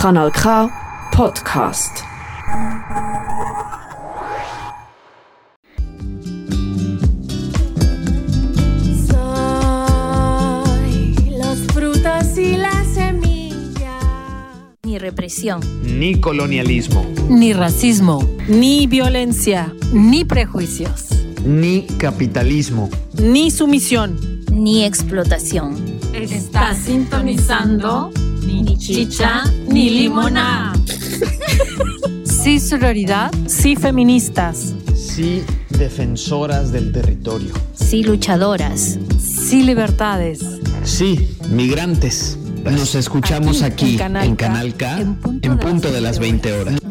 Kanal K Podcast. Soy los frutos y las semillas. Ni represión. ni colonialismo, ni racismo, ni violencia, ni prejuicios. ni capitalismo. ni sumisión. Ni explotación. Está sintonizando ni chicha ni limona. Sí, sororidad. Sí, feministas. Sí, defensoras del territorio. Sí, luchadoras. Sí, libertades. Sí, migrantes. Nos escuchamos aquí, en Canal en K, Canal K, en punto en de las 20 horas.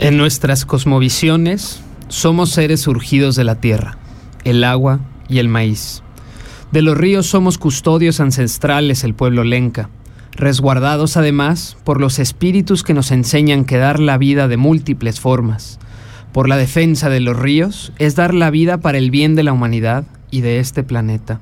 En nuestras cosmovisiones somos seres surgidos de la tierra, el agua y el maíz. De los ríos somos custodios ancestrales el pueblo lenca, resguardados además por los espíritus que nos enseñan que dar la vida de múltiples formas. Por la defensa de los ríos es dar la vida para el bien de la humanidad y de este planeta.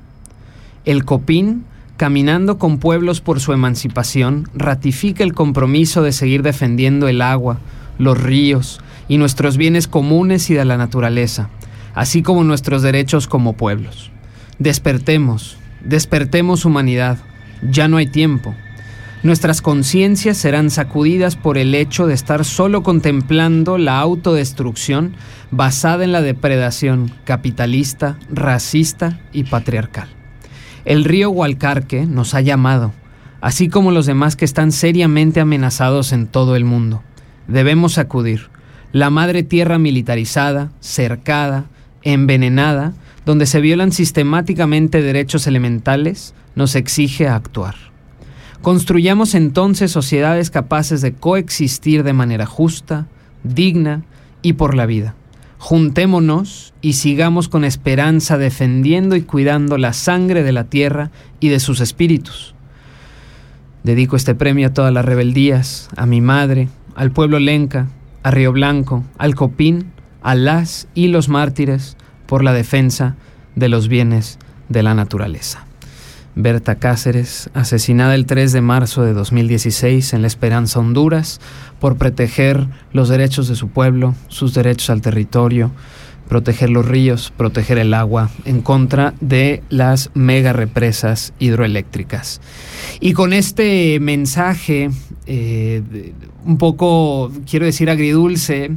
El COPIN, caminando con pueblos por su emancipación, ratifica el compromiso de seguir defendiendo el agua, los ríos y nuestros bienes comunes y de la naturaleza, así como nuestros derechos como pueblos. Despertemos, despertemos humanidad, ya no hay tiempo. Nuestras conciencias serán sacudidas por el hecho de estar solo contemplando la autodestrucción basada en la depredación capitalista, racista y patriarcal. El río Hualcarque nos ha llamado, así como los demás que están seriamente amenazados en todo el mundo. Debemos acudir. La madre tierra militarizada, cercada, envenenada, donde se violan sistemáticamente derechos elementales, nos exige actuar. Construyamos entonces sociedades capaces de coexistir de manera justa, digna y por la vida. Juntémonos y sigamos con esperanza defendiendo y cuidando la sangre de la tierra y de sus espíritus. Dedico este premio a todas las rebeldías, a mi madre, al pueblo lenca, a Río Blanco, al Copín, a las y los mártires por la defensa de los bienes de la naturaleza. Berta Cáceres, asesinada el 3 de marzo de 2016 en La Esperanza, Honduras, por proteger los derechos de su pueblo, sus derechos al territorio, proteger los ríos, proteger el agua, en contra de las mega represas hidroeléctricas. Y con este mensaje, eh, un poco, quiero decir, agridulce,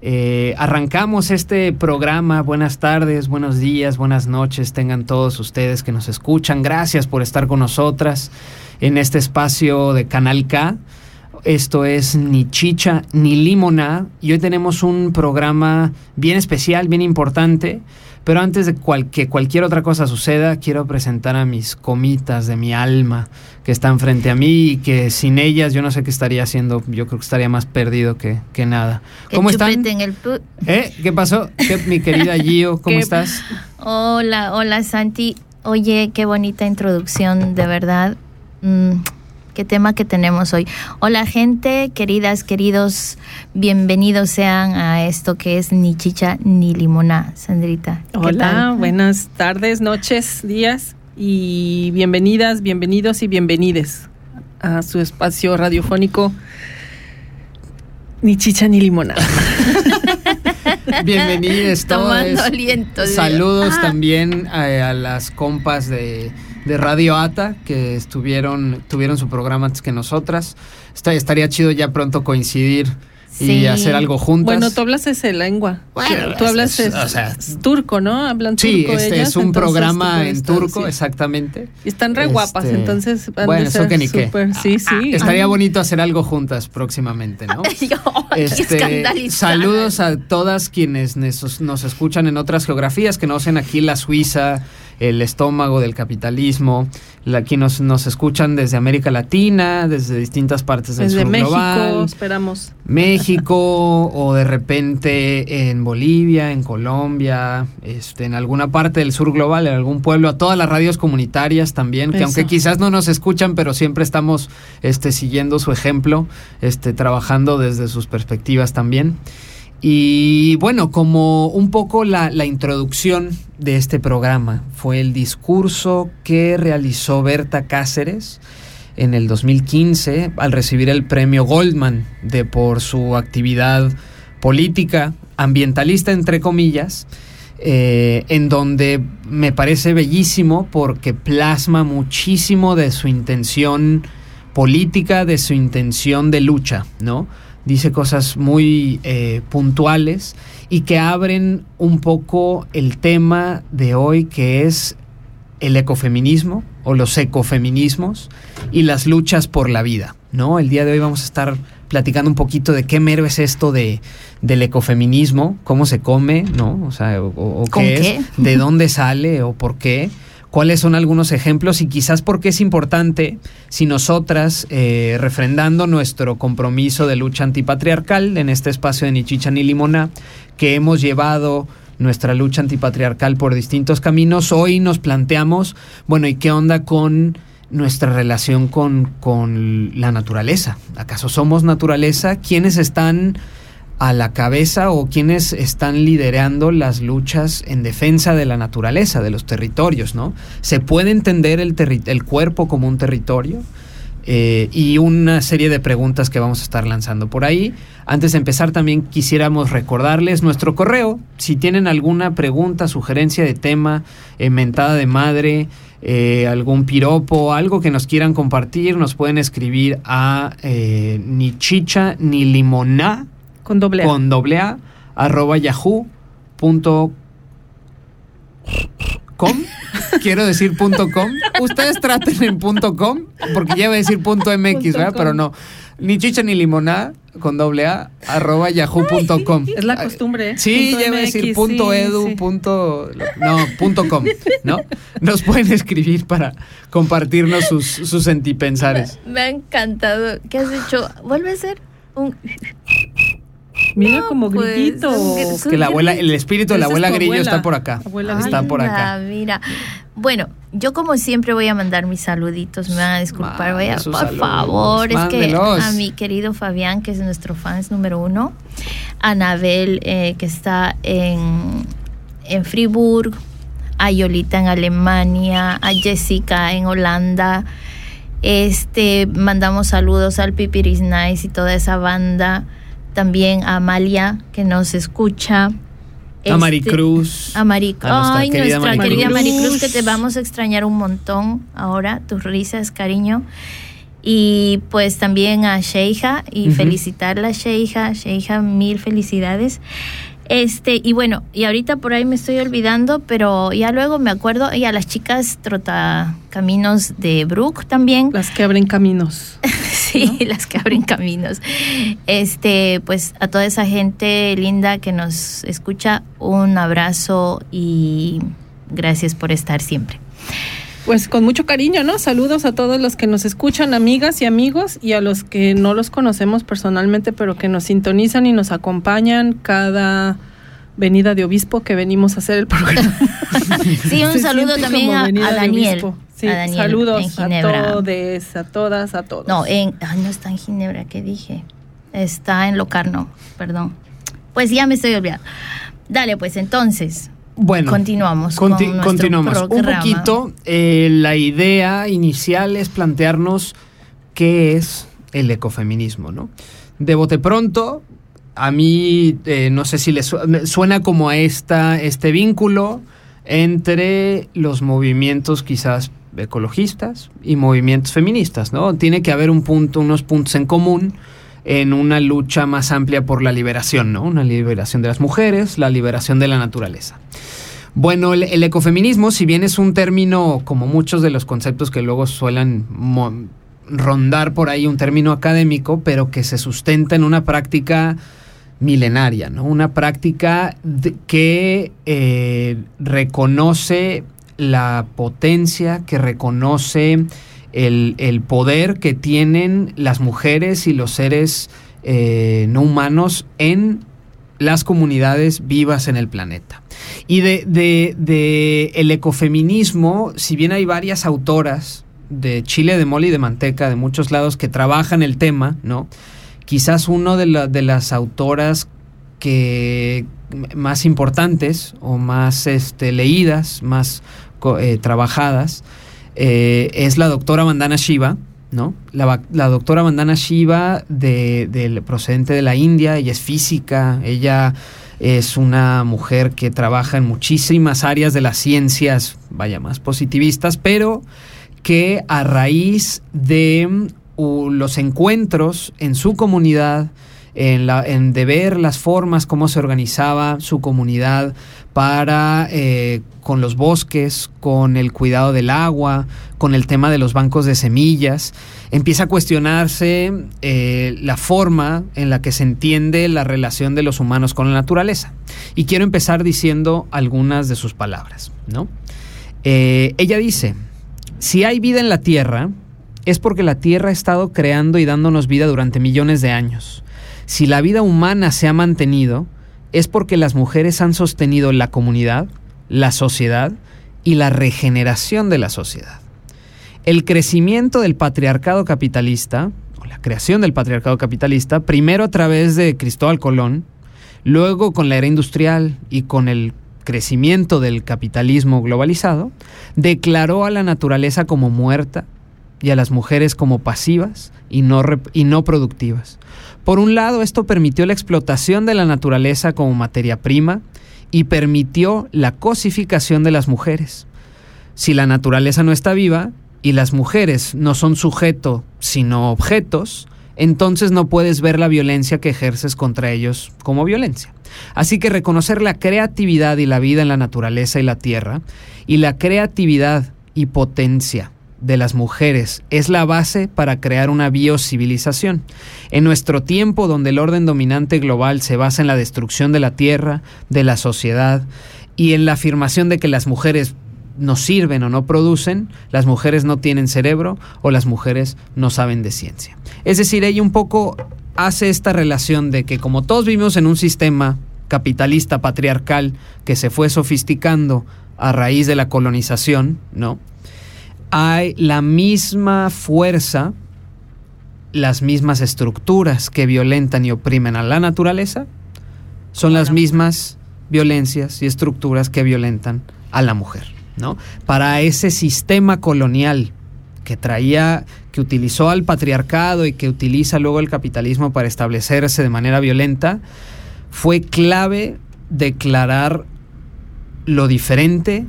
eh, arrancamos este programa. Buenas tardes, buenos días, buenas noches. Tengan todos ustedes que nos escuchan. Gracias por estar con nosotras en este espacio de Canal K. Esto es Ni Chicha ni Limonada. Y hoy tenemos un programa bien especial, bien importante. Pero antes de cual- que cualquier otra cosa suceda, quiero presentar a mis comitas de mi alma que están frente a mí y que sin ellas yo no sé qué estaría haciendo. Yo creo que estaría más perdido que, que nada. ¿Cómo están? el ¿Eh? ¿Qué pasó? ¿Qué- mi querida Gio, ¿cómo ¿Qué- estás? Hola, hola Santi. Oye, qué bonita introducción, de verdad. Mm, qué tema que tenemos hoy. Hola gente, queridas, queridos, bienvenidos sean a esto que es ni chicha ni limona, Sandrita. ¿Qué Hola, tal? buenas tardes, noches, días y bienvenidas, bienvenidos y bienvenides a su espacio radiofónico Ni chicha ni limonada. Bienvenidos Tomando todos. aliento. Saludos Ah, también a, a las compas de, de Radio Ata que estuvieron, tuvieron su programa antes que nosotras. Está- estaría chido ya pronto coincidir y Sí. hacer algo juntas. Bueno, tú hablas ese lengua. Bueno, tú hablas es- es- o sea, es turco, ¿no? Hablan Sí, turco este ellas, es un programa en turco, sí. exactamente. Y están re guapas, Este, entonces van bueno, eso ser que ni qué. súper- Sí, sí. Estaría bonito hacer algo juntas próximamente, ¿no? Qué Este, saludos a todas quienes nos, nos escuchan en otras geografías, que no sean aquí la Suiza, el estómago del capitalismo. La- Aquí nos, nos escuchan desde América Latina, desde distintas partes del Desde sur México, global. esperamos. México o de repente en Bolivia, en Colombia, este, en alguna parte del sur global, en algún pueblo, a todas las radios comunitarias también, que Eso. aunque quizás no nos escuchan, pero siempre estamos este, siguiendo su ejemplo, este, trabajando desde sus perspectivas también. Y bueno, como un poco la, introducción de este programa fue el discurso que realizó Berta Cáceres en el 2015 al recibir el premio Goldman de por su actividad política, ambientalista entre comillas, eh, en donde me parece bellísimo porque plasma muchísimo de su intención política, de su intención de lucha, ¿no? Dice cosas muy eh, puntuales y que abren un poco el tema de hoy que es el ecofeminismo o los ecofeminismos y las luchas por la vida, ¿no? El día de hoy vamos a estar platicando un poquito de qué mero es esto de, del ecofeminismo, cómo se come, ¿no? O sea, o, o ¿Con qué, qué? es, de dónde sale o por qué, cuáles son algunos ejemplos y quizás por qué es importante si nosotras, eh, refrendando nuestro compromiso de lucha antipatriarcal en este espacio de Ni Chicha ni Limona, que hemos llevado nuestra lucha antipatriarcal por distintos caminos, hoy nos planteamos, bueno, ¿y qué onda con nuestra relación con, con la naturaleza? ¿Acaso somos naturaleza? ¿Quiénes están a la cabeza o quienes están liderando las luchas en defensa de la naturaleza, de los territorios, ¿no? ¿Se puede entender el, cuerpo como un territorio? Eh, y una serie de preguntas que vamos a estar lanzando por ahí. Antes de empezar también quisiéramos recordarles nuestro correo. Si tienen alguna pregunta, sugerencia de tema, eh, mentada de madre, eh, algún piropo, algo que nos quieran compartir, nos pueden escribir a ni chicha ni limoná Con doble A. con doble A arroba yahoo punto com. Quiero decir punto com. Ustedes traten en punto com, porque ya iba a decir punto MX, Punto ¿verdad? com. Pero no. Ni chicha ni limonada con doble A arroba yahoo punto com. Es la costumbre. ¿eh? Sí, Punto ya iba a decir punto sí, edu, sí. punto. No, punto com, ¿no? Nos pueden escribir para compartirnos sus, sus sentipensares. Me ha encantado. ¿Qué has hecho? Vuelve a ser un. Mira como pues, grillito. es Que la abuela, el espíritu de la abuela Grillo abuela. está por acá. Abuela Está por acá. Anda, Mira. Bueno, yo como siempre voy a mandar mis saluditos, me van a disculpar, voy a, por saludos, favor, es que a mi querido Fabián, que es nuestro fans número uno, a Anabel, eh, que está en, en Friburg, a Yolita en Alemania, a Jessica en Holanda, este, mandamos saludos al Pipiris Nice y toda esa banda, también a Amalia, que nos escucha. A Este, Maricruz. a Mari- A nuestra Ay, querida nuestra Maricruz. querida Maricruz, que te vamos a extrañar un montón ahora, tus risas, cariño. Y pues también a Sheija y Ujú. felicitarla, Sheija. Sheija, mil felicidades. Este, y bueno, y ahorita por ahí me estoy olvidando, pero ya luego me acuerdo, y a las chicas trotacaminos de Brook también. Las que abren caminos. Sí, las que abren caminos. Este, pues a toda esa gente linda que nos escucha, un abrazo y gracias por estar siempre. Pues con mucho cariño, ¿no? Saludos a todos los que nos escuchan, amigas y amigos, y a los que no los conocemos personalmente, pero que nos sintonizan y nos acompañan cada venida de obispo que venimos a hacer el programa. Sí, un Se saludo también a, Daniel. Sí, a Daniel saludos a todos, a todas, a todos. No, en, ay, no está en Ginebra, ¿qué dije? Está en Locarno, perdón. Pues ya me estoy olvidando. Dale, pues entonces, Bueno, continuamos. conti- con nuestro continuamos. Un poquito, eh, la idea inicial es plantearnos qué es el ecofeminismo, ¿no? De bote pronto, a mí eh, no sé si le su- suena como a esta, este vínculo entre los movimientos quizás ecologistas y movimientos feministas, ¿no? Tiene que haber un punto, unos puntos en común en una lucha más amplia por la liberación, ¿no? Una liberación de las mujeres, la liberación de la naturaleza. Bueno, el, ecofeminismo, si bien es un término, como muchos de los conceptos que luego suelen rondar por ahí, un término académico, pero que se sustenta en una práctica milenaria, ¿no? Una práctica que eh, reconoce la potencia, que reconoce el, el poder que tienen las mujeres y los seres eh, no humanos en las comunidades vivas en el planeta. Y de, de- el ecofeminismo, si bien hay varias autoras de Chile, de mole y de manteca, de muchos lados, que trabajan el tema, ¿no? Quizás uno de, la- de las autoras que más importantes o más este, leídas, más eh, trabajadas, eh, es la doctora Vandana Shiva, ¿no? La, doctora Vandana Shiva, de, procedente de la India, ella es física, ella es una mujer que trabaja en muchísimas áreas de las ciencias, vaya, más positivistas, pero que a raíz de los encuentros en su comunidad, en, la, en de ver las formas, cómo se organizaba su comunidad para eh, con los bosques, con el cuidado del agua, con el tema de los bancos de semillas, empieza a cuestionarse eh, la forma en la que se entiende la relación de los humanos con la naturaleza. Y quiero empezar diciendo algunas de sus palabras, ¿no? Eh, ella dice, si hay vida en la Tierra, es porque la Tierra ha estado creando y dándonos vida durante millones de años. Si la vida humana se ha mantenido, es porque las mujeres han sostenido la comunidad, la sociedad y la regeneración de la sociedad. El crecimiento del patriarcado capitalista, o la creación del patriarcado capitalista, primero a través de Cristóbal Colón, luego con la era industrial y con el crecimiento del capitalismo globalizado, declaró a la naturaleza como muerta y a las mujeres como pasivas y no, y no productivas. Por un lado, esto permitió la explotación de la naturaleza como materia prima y permitió la cosificación de las mujeres. Si la naturaleza no está viva y las mujeres no son sujeto, sino objetos, entonces no puedes ver la violencia que ejerces contra ellos como violencia. Así que reconocer la creatividad y la vida en la naturaleza y la tierra, y la creatividad y potencia de las mujeres es la base para crear una biocivilización. En nuestro tiempo, donde el orden dominante global se basa en la destrucción de la tierra, de la sociedad, y en la afirmación de que las mujeres no sirven o no producen, las mujeres no tienen cerebro o las mujeres no saben de ciencia. Es decir, ella un poco hace esta relación de que como todos vivimos en un sistema capitalista patriarcal que se fue sofisticando a raíz de la colonización, ¿no? Hay la misma fuerza, las mismas estructuras que violentan y oprimen a la naturaleza, son las mismas violencias y estructuras que violentan a la mujer, ¿no? Para ese sistema colonial que traía, que utilizó al patriarcado y que utiliza luego el capitalismo para establecerse de manera violenta, fue clave declarar lo diferente,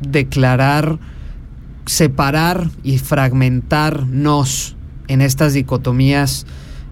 declarar, separar y fragmentarnos en estas dicotomías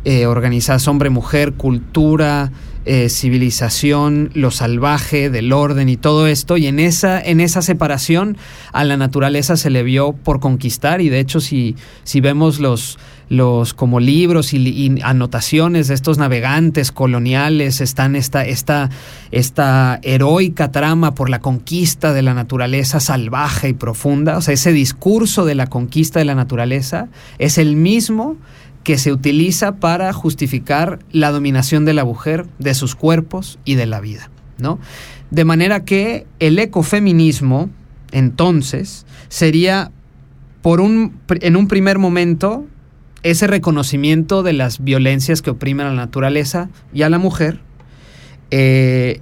eh, organizadas hombre-mujer, cultura, eh, civilización, lo salvaje, del orden y todo esto. Y en esa, en esa separación a la naturaleza se le vio por conquistar. Y de hecho, si, si vemos los, los como libros y, y anotaciones de estos navegantes coloniales, están esta, esta, esta heroica trama por la conquista de la naturaleza salvaje y profunda. O sea, ese discurso de la conquista de la naturaleza es el mismo que se utiliza para justificar la dominación de la mujer, de sus cuerpos y de la vida, ¿no? De manera que el ecofeminismo, entonces, sería por un, en un primer momento ese reconocimiento de las violencias que oprimen a la naturaleza y a la mujer. Eh,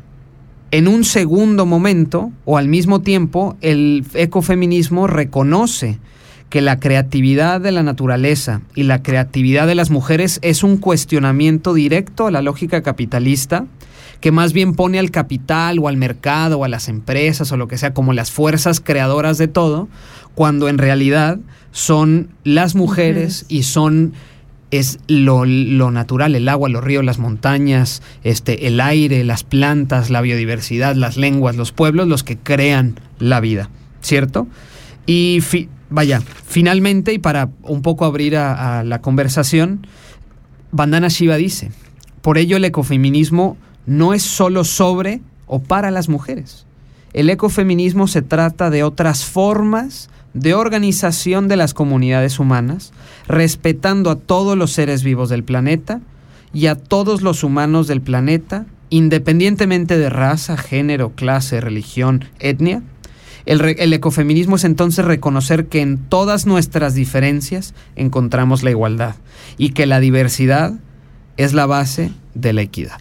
en un segundo momento, o al mismo tiempo, el ecofeminismo reconoce que la creatividad de la naturaleza y la creatividad de las mujeres es un cuestionamiento directo a la lógica capitalista, que más bien pone al capital o al mercado o a las empresas o lo que sea como las fuerzas creadoras de todo, cuando en realidad son las mujeres y son es lo, lo, natural, el agua, los ríos, las montañas, este, el aire, las plantas, la biodiversidad, las lenguas, los pueblos, los que crean la vida, ¿cierto? Y fi vaya, finalmente, y para un poco abrir a, la conversación, Bandana Shiva dice, por ello el ecofeminismo no es solo sobre o para las mujeres, El ecofeminismo se trata de otras formas de organización de las comunidades humanas, respetando a todos los seres vivos del planeta y a todos los humanos del planeta, independientemente de raza, género, clase, religión, etnia. El, re- el ecofeminismo es entonces reconocer que en todas nuestras diferencias encontramos la igualdad y que la diversidad es la base de la equidad.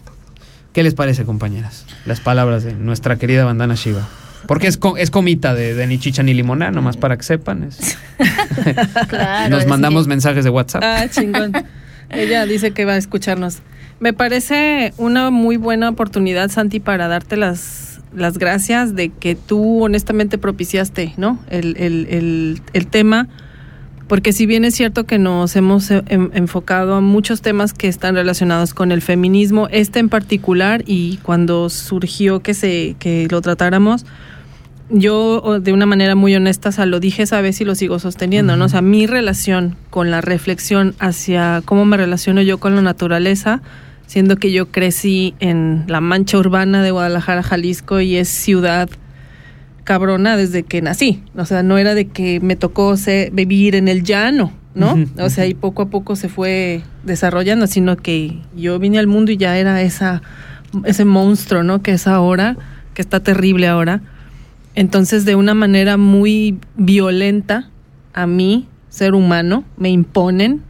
¿Qué les parece, compañeras? Las palabras de nuestra querida bandana Shiva. Porque es, co- es comita de, de ni chicha ni limoná, nomás para que sepan. es- Claro, Nos mandamos que- mensajes de WhatsApp. Ah, chingón. Ella dice que va a escucharnos. Me parece una muy buena oportunidad, Santi, para darte las, las gracias de que tú honestamente propiciaste, ¿no? El, el, el, el tema, porque si bien es cierto que nos hemos eh, enfocado a muchos temas que están relacionados con el feminismo, este en particular, y cuando surgió que, se, que lo tratáramos, yo de una manera muy honesta, o sea, lo dije esa vez y lo sigo sosteniendo, ¿no? O sea, mi relación con la reflexión hacia cómo me relaciono yo con la naturaleza, siendo que yo crecí en la mancha urbana de Guadalajara, Jalisco, y es ciudad cabrona desde que nací. O sea, no era de que me tocó se- vivir en el llano, ¿no? O sea, y poco a poco se fue desarrollando, sino que yo vine al mundo y ya era esa, ese monstruo, ¿no? Que es ahora, que está terrible ahora. Entonces, de una manera muy violenta, a mí, ser humano, me imponen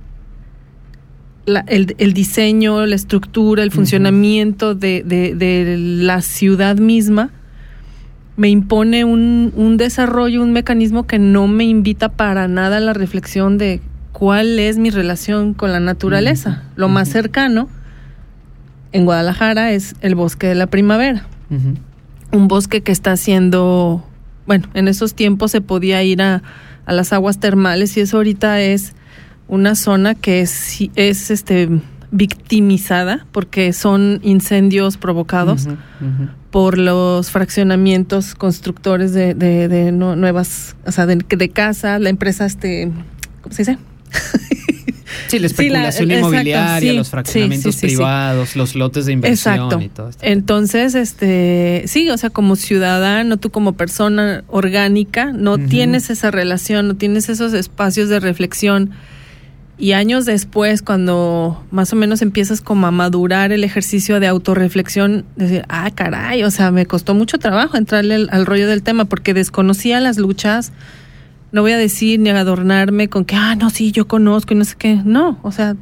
la- el, el diseño, la estructura, el funcionamiento de, de- de la ciudad misma, me impone un, un desarrollo, un mecanismo que no me invita para nada a la reflexión de cuál es mi relación con la naturaleza. Lo más cercano en Guadalajara es el bosque de la primavera. Un bosque que está haciendo, bueno, en esos tiempos se podía ir a, a las aguas termales y eso ahorita es una zona que es, es este victimizada porque son incendios provocados por los fraccionamientos constructores de, de, de no- nuevas, o sea, de, de casa, la empresa este, ¿cómo se dice? Sí, la Sí, la- especulación exacto, inmobiliaria, sí, los fraccionamientos sí, privados, los lotes de inversión Exacto. y todo esto. Entonces, este, sí, o sea, como ciudadano, tú como persona orgánica, no tienes esa relación, no tienes esos espacios de reflexión. Y años después, cuando más o menos empiezas como a madurar el ejercicio de autorreflexión, decir, ah, caray, o sea, me costó mucho trabajo entrarle al, rollo del tema porque desconocía las luchas. No voy a decir ni adornarme con que, ah, no, sí, yo conozco y no sé qué. No, o sea,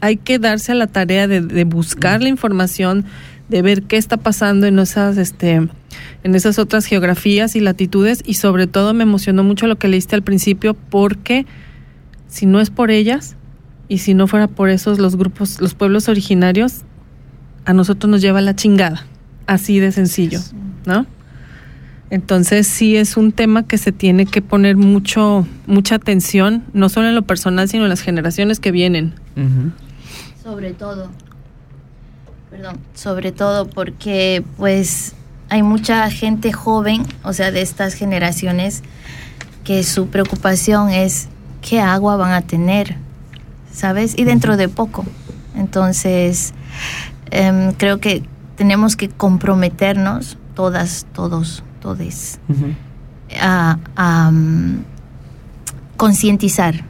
hay que darse a la tarea de, de buscar la información, de ver qué está pasando en esas, este, en esas otras geografías y latitudes. Y sobre todo me emocionó mucho lo que leíste al principio, porque si no es por ellas y si no fuera por esos los grupos, los pueblos originarios, a nosotros nos lleva la chingada. Así de sencillo, ¿no? Entonces sí es un tema que se tiene que poner mucho, mucha atención, no solo en lo personal, sino en las generaciones que vienen. Sobre todo, perdón, sobre todo porque pues hay mucha gente joven, o sea, de estas generaciones, que su preocupación es qué agua van a tener, ¿sabes? Y dentro de poco. Entonces, em, creo que tenemos que comprometernos, todas, todos, todes, a, mm, concientizar,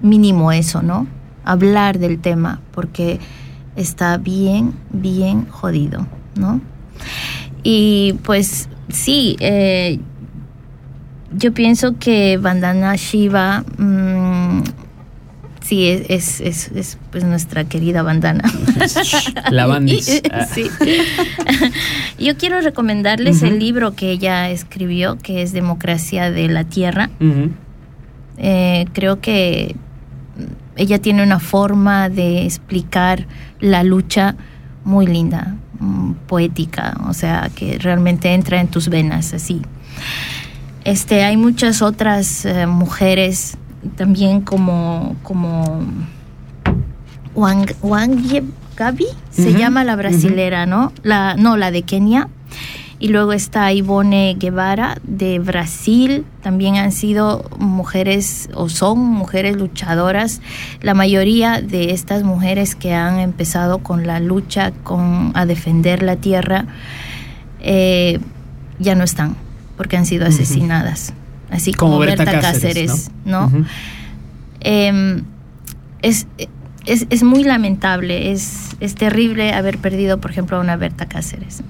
mínimo eso, ¿no? Hablar del tema, porque está bien, bien jodido, ¿no? Y pues sí, eh, yo pienso que Bandana Shiva, mm, sí, es, es, es- es, pues nuestra querida bandana. La bandis. Sí. Yo quiero recomendarles el libro que ella escribió, que es Democracia de la Tierra. Eh, creo que ella tiene una forma de explicar la lucha muy linda, mm, poética, o sea, que realmente entra en tus venas así. Este, hay muchas otras eh, mujeres también como como Wang, Wang Gabi se llama la brasilera, ¿no? La no, la de Kenia. Y luego está Ivone Guevara de Brasil. También han sido mujeres o son mujeres luchadoras. La mayoría de estas mujeres que han empezado con la lucha con, a defender la tierra, eh, ya no están porque han sido asesinadas, así como, Como Berta Berta, Cáceres, Cáceres, ¿no? Em, es, es, es muy lamentable, es, es terrible haber perdido, por ejemplo, a una Berta Cáceres.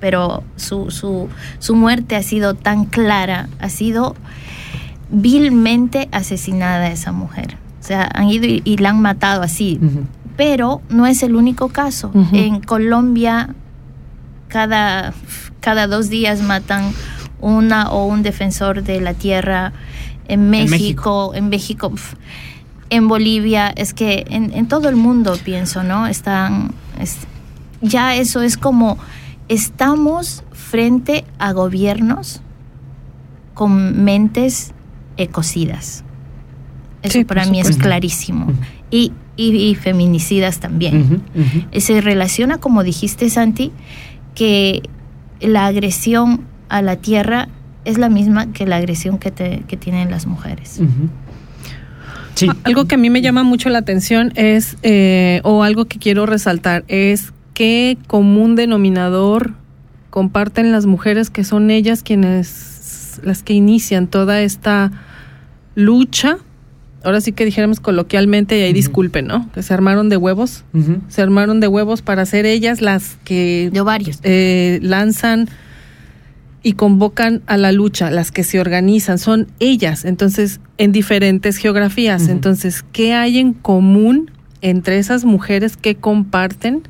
Pero su, su, su muerte ha sido tan clara, ha sido vilmente asesinada esa mujer. O sea, han ido y, y la han matado así. Pero no es el único caso. En Colombia, cada, cada dos días matan una o un defensor de la tierra. En México, en México, en Bolivia, es que en, en todo el mundo pienso, ¿no? Están, es- ya eso es como, estamos frente a gobiernos con mentes ecocidas. Eso Sí, para mí es clarísimo. Y, y- y feminicidas también. Eh, Se relaciona, como dijiste, Santi, que la agresión a la tierra es la misma que la agresión que, te- que tienen las mujeres. Sí. Ah, Algo que a mí me llama mucho la atención es, eh, o algo que quiero resaltar, es qué común denominador comparten las mujeres que son ellas quienes, las que inician toda esta lucha. Ahora sí que dijéramos coloquialmente, y ahí disculpen, ¿no? Que se armaron de huevos, se armaron de huevos para ser ellas las que De ovarios. eh, lanzan y convocan a la lucha, las que se organizan, son ellas, entonces, en diferentes geografías. Entonces, ¿qué hay en común entre esas mujeres que comparten?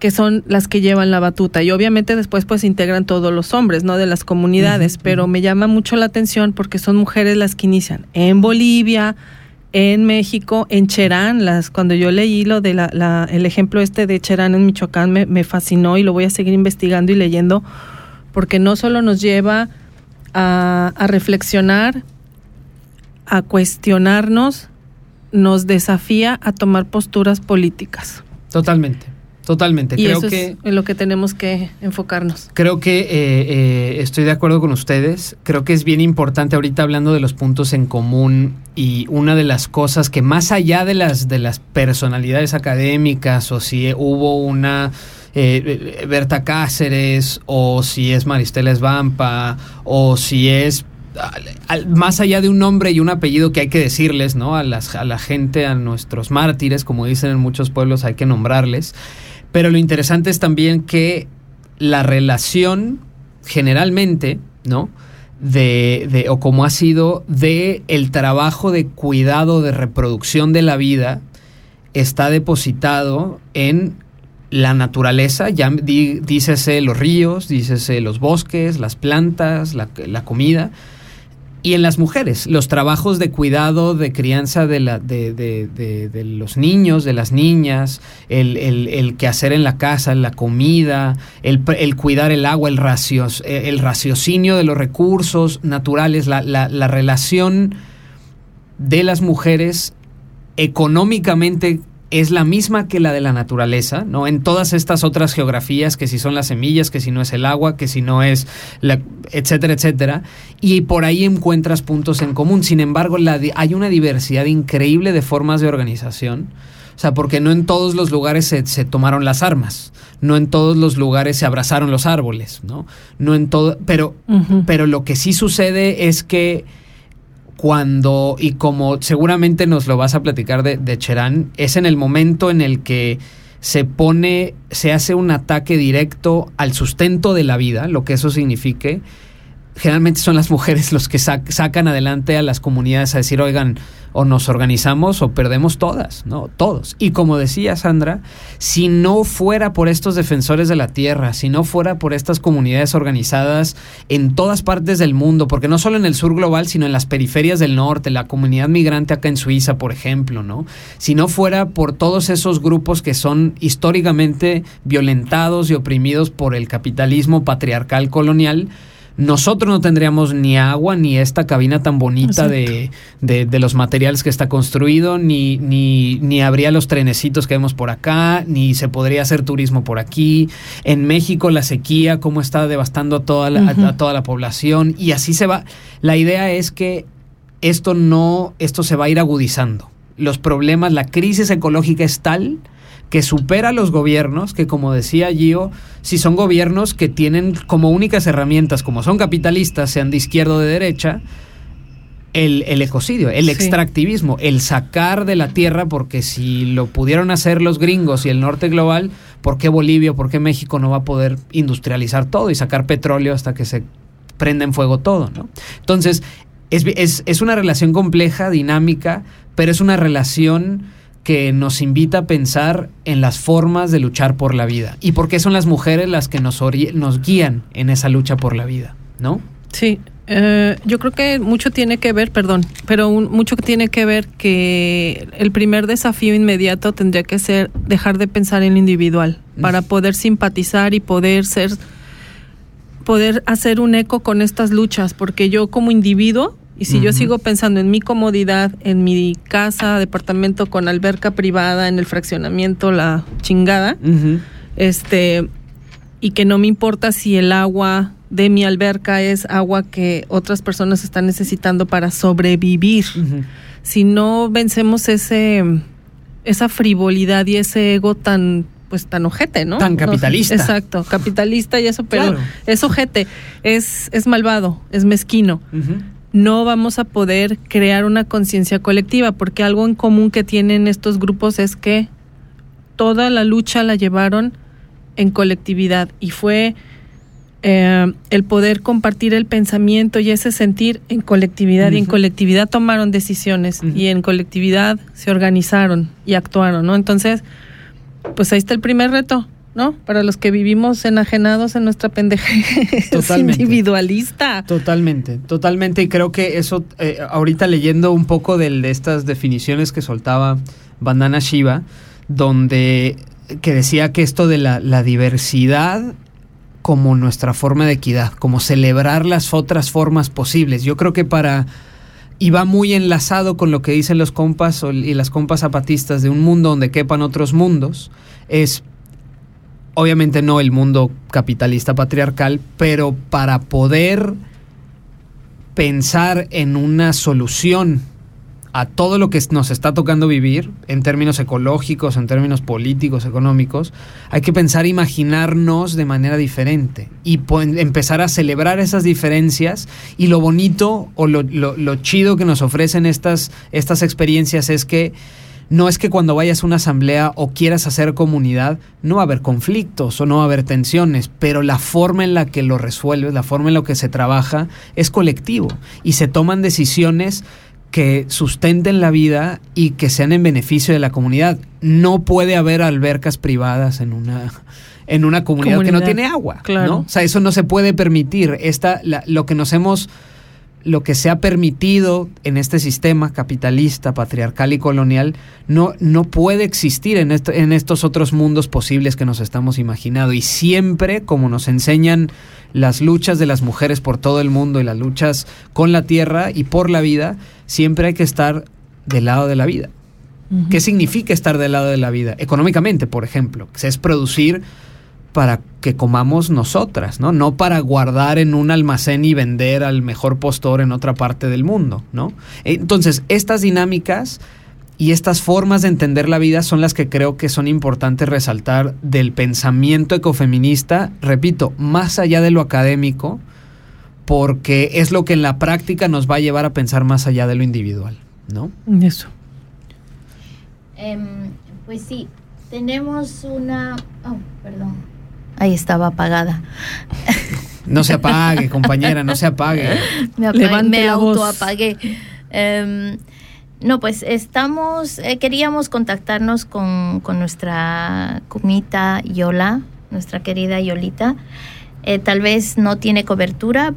que son las que llevan la batuta y obviamente después pues integran todos los hombres, ¿no? De las comunidades, pero me llama mucho la atención porque son mujeres las que inician en Bolivia, en México, en Cherán, las cuando yo leí lo de la, la- el ejemplo este de Cherán en Michoacán me, me fascinó y lo voy a seguir investigando y leyendo porque no solo nos lleva a, a reflexionar, a cuestionarnos, nos desafía a tomar posturas políticas. Totalmente. Totalmente. Y Creo eso que es en lo que tenemos que enfocarnos. Creo que eh, eh, estoy de acuerdo con ustedes. Creo que es bien importante ahorita hablando de los puntos en común y una de las cosas que más allá de las de las personalidades académicas o si hubo una eh, Berta Cáceres o si es Maristela Esvampa o si es más allá de un nombre y un apellido que hay que decirles, ¿no? A, las, a la gente, a nuestros mártires, como dicen en muchos pueblos, hay que nombrarles. Pero lo interesante es también que la relación generalmente, ¿no? De, de- o como ha sido de el trabajo de cuidado de reproducción de la vida está depositado en la naturaleza, ya dícese los ríos, dícese los bosques, las plantas, la, comida, y en las mujeres, los trabajos de cuidado, de crianza de, la, de, de- de- los niños, de las niñas, el, el, el quehacer en la casa, la comida, el, el cuidar el agua, el, eh, el raciocinio de los recursos naturales, la, la relación de las mujeres económicamente es la misma que la de la naturaleza, ¿no? En todas estas otras geografías, que si son las semillas, que si no es el agua, que si no es, la, etcétera, etcétera, y por ahí encuentras puntos en común. Sin embargo, la hay una diversidad increíble de formas de organización. O sea, porque no en todos los lugares se, se tomaron las armas, no en todos los lugares se abrazaron los árboles, ¿no? No en todo, pero pero lo que sí sucede es que cuando, y como seguramente nos lo vas a platicar de, Cherán, es en el momento en el que se pone, se hace un ataque directo al sustento de la vida, lo que eso signifique. Generalmente son las mujeres los que sac- sacan adelante a las comunidades a decir, oigan, o nos organizamos o perdemos todas, ¿no? Todos. Y como decía Sandra, si no fuera por estos defensores de la tierra, si no fuera por estas comunidades organizadas en todas partes del mundo, porque no solo en el sur global, sino en las periferias del norte, la comunidad migrante acá en Suiza, por ejemplo, ¿no? Si no fuera por todos esos grupos que son históricamente violentados y oprimidos por el capitalismo patriarcal colonial, nosotros no tendríamos ni agua, ni esta cabina tan bonita de, de- de los materiales que está construido, ni, ni, ni habría los trenecitos que vemos por acá, ni se podría hacer turismo por aquí. En México la sequía, cómo está devastando a toda la, a toda la población, y así se va. La idea es que esto no, esto se va a ir agudizando. Los problemas, la crisis ecológica es tal que supera a los gobiernos, que como decía Gio, si son gobiernos que tienen como únicas herramientas, como son capitalistas, sean de izquierda o de derecha, el, el ecocidio, el Sí. extractivismo, el sacar de la tierra, porque si lo pudieron hacer los gringos y el norte global, ¿por qué Bolivia, por qué México no va a poder industrializar todo y sacar petróleo hasta que se prenda en fuego todo? ¿no? Entonces, es, es, es una relación compleja, dinámica, pero es una relación que nos invita a pensar en las formas de luchar por la vida y por qué son las mujeres las que nos, nos guían en esa lucha por la vida, ¿no? Sí, eh, yo creo que mucho tiene que ver, perdón, pero un- mucho tiene que ver que el primer desafío inmediato tendría que ser dejar de pensar en lo individual para poder simpatizar y poder ser, poder hacer un eco con estas luchas, porque yo como individuo, y si yo sigo pensando en mi comodidad, en mi casa, departamento con alberca privada, en el fraccionamiento, la chingada, este y que no me importa si el agua de mi alberca es agua que otras personas están necesitando para sobrevivir. Si no vencemos ese esa frivolidad y ese ego tan pues tan ojete, ¿no? Tan No, capitalista. exacto, capitalista y eso, pero Claro. es ojete, es es malvado, es mezquino no vamos a poder crear una conciencia colectiva, porque algo en común que tienen estos grupos es que toda la lucha la llevaron en colectividad y fue eh, el poder compartir el pensamiento y ese sentir en colectividad y en colectividad tomaron decisiones y en colectividad se organizaron y actuaron, ¿no? Entonces, pues ahí está el primer reto, ¿no? Para los que vivimos enajenados en nuestra Totalmente. individualista. Totalmente, totalmente. Y creo que eso, eh, ahorita leyendo un poco de estas definiciones que soltaba Bandana Shiva, donde que decía que esto de la, la diversidad como nuestra forma de equidad, como celebrar las otras formas posibles. Yo creo que para... Y va muy enlazado con lo que dicen los compas y las compas zapatistas de un mundo donde quepan otros mundos. Es obviamente no el mundo capitalista patriarcal, pero para poder pensar en una solución a todo lo que nos está tocando vivir, en términos ecológicos, en términos políticos, económicos, hay que pensar, imaginarnos de manera diferente y empezar a celebrar esas diferencias y lo bonito o lo chido que nos ofrecen estas, estas experiencias es que no es que cuando vayas a una asamblea o quieras hacer comunidad, no va a haber conflictos o no va a haber tensiones, pero la forma en la que lo resuelves, la forma en la que se trabaja es colectivo y se toman decisiones que sustenten la vida y que sean en beneficio de la comunidad. No puede haber albercas privadas en una en una comunidad, que no Comunidad, tiene agua, claro. ¿no? O sea, eso no se puede permitir. Esta, la- lo que nos hemos lo que se ha permitido en este sistema capitalista, patriarcal y colonial no, no puede existir en, esto- en estos otros mundos posibles que nos estamos imaginando. Y siempre, como nos enseñan las luchas de las mujeres por todo el mundo y las luchas con la tierra y por la vida, siempre hay que estar del lado de la vida. ¿Qué significa estar del lado de la vida? Económicamente, por ejemplo, es producir para que comamos nosotras, ¿no? No para guardar en un almacén y vender al mejor postor en otra parte del mundo, ¿no? Entonces, estas dinámicas y estas formas de entender la vida son las que creo que son importantes resaltar del pensamiento ecofeminista, repito, más allá de lo académico, porque es lo que en la práctica nos va a llevar a pensar más allá de lo individual, ¿no? Eso. Em, pues sí, tenemos una... Oh, perdón. Ahí estaba apagada. No se apague, compañera, no se apague. Me, apagué, Levante me la voz. autoapagué. Em, no, pues estamos, eh, queríamos contactarnos con, con nuestra cumita Yola, nuestra querida Yolita. Eh, tal vez no tiene cobertura,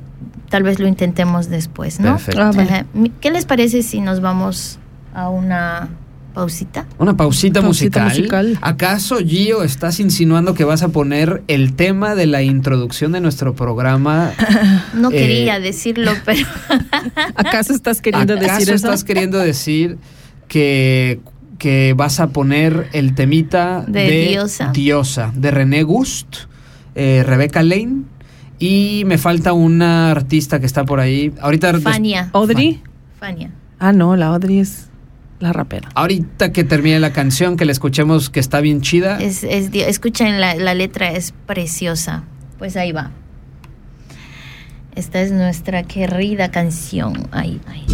tal vez lo intentemos después, ¿no? Perfecto. Ah, vale. ¿Qué les parece si nos vamos a una pausita? Una pausita, Pausita musical. musical. ¿Acaso, Gio, estás insinuando que vas a poner el tema de la introducción de nuestro programa? No Eh, quería decirlo, pero ¿Acaso estás queriendo ¿Acaso decir eso? estás queriendo decir que, que vas a poner el temita De Diosa. Diosa, de René Gust, eh, Rebeca Lane? Y me falta una artista que está por ahí. Ahorita Fania, ¿Audrey? Fania. Ah, no, la Audrey es. La rapera. Ahorita que termine la canción, que la escuchemos, que está bien chida. Es, es, escuchen, la, la letra es preciosa. Pues ahí va. Esta es nuestra querida canción. Ahí, ahí,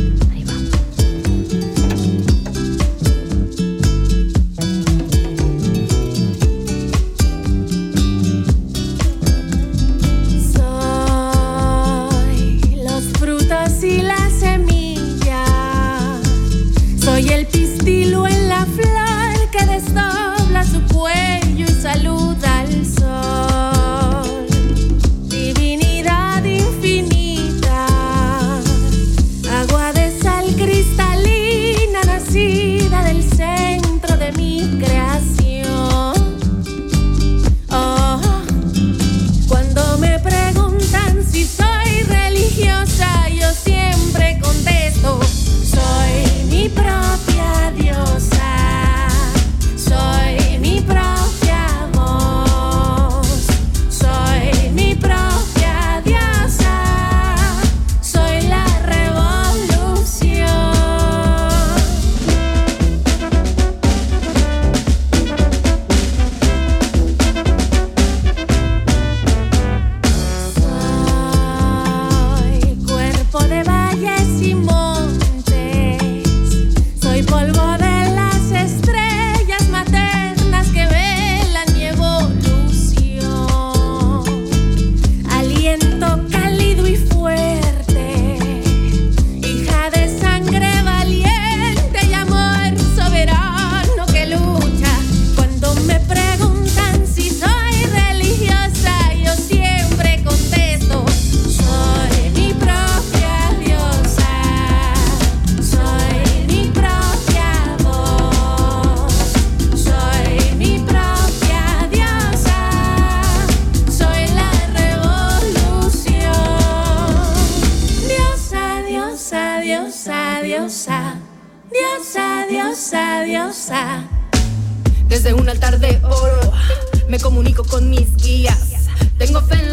Soy el pistilo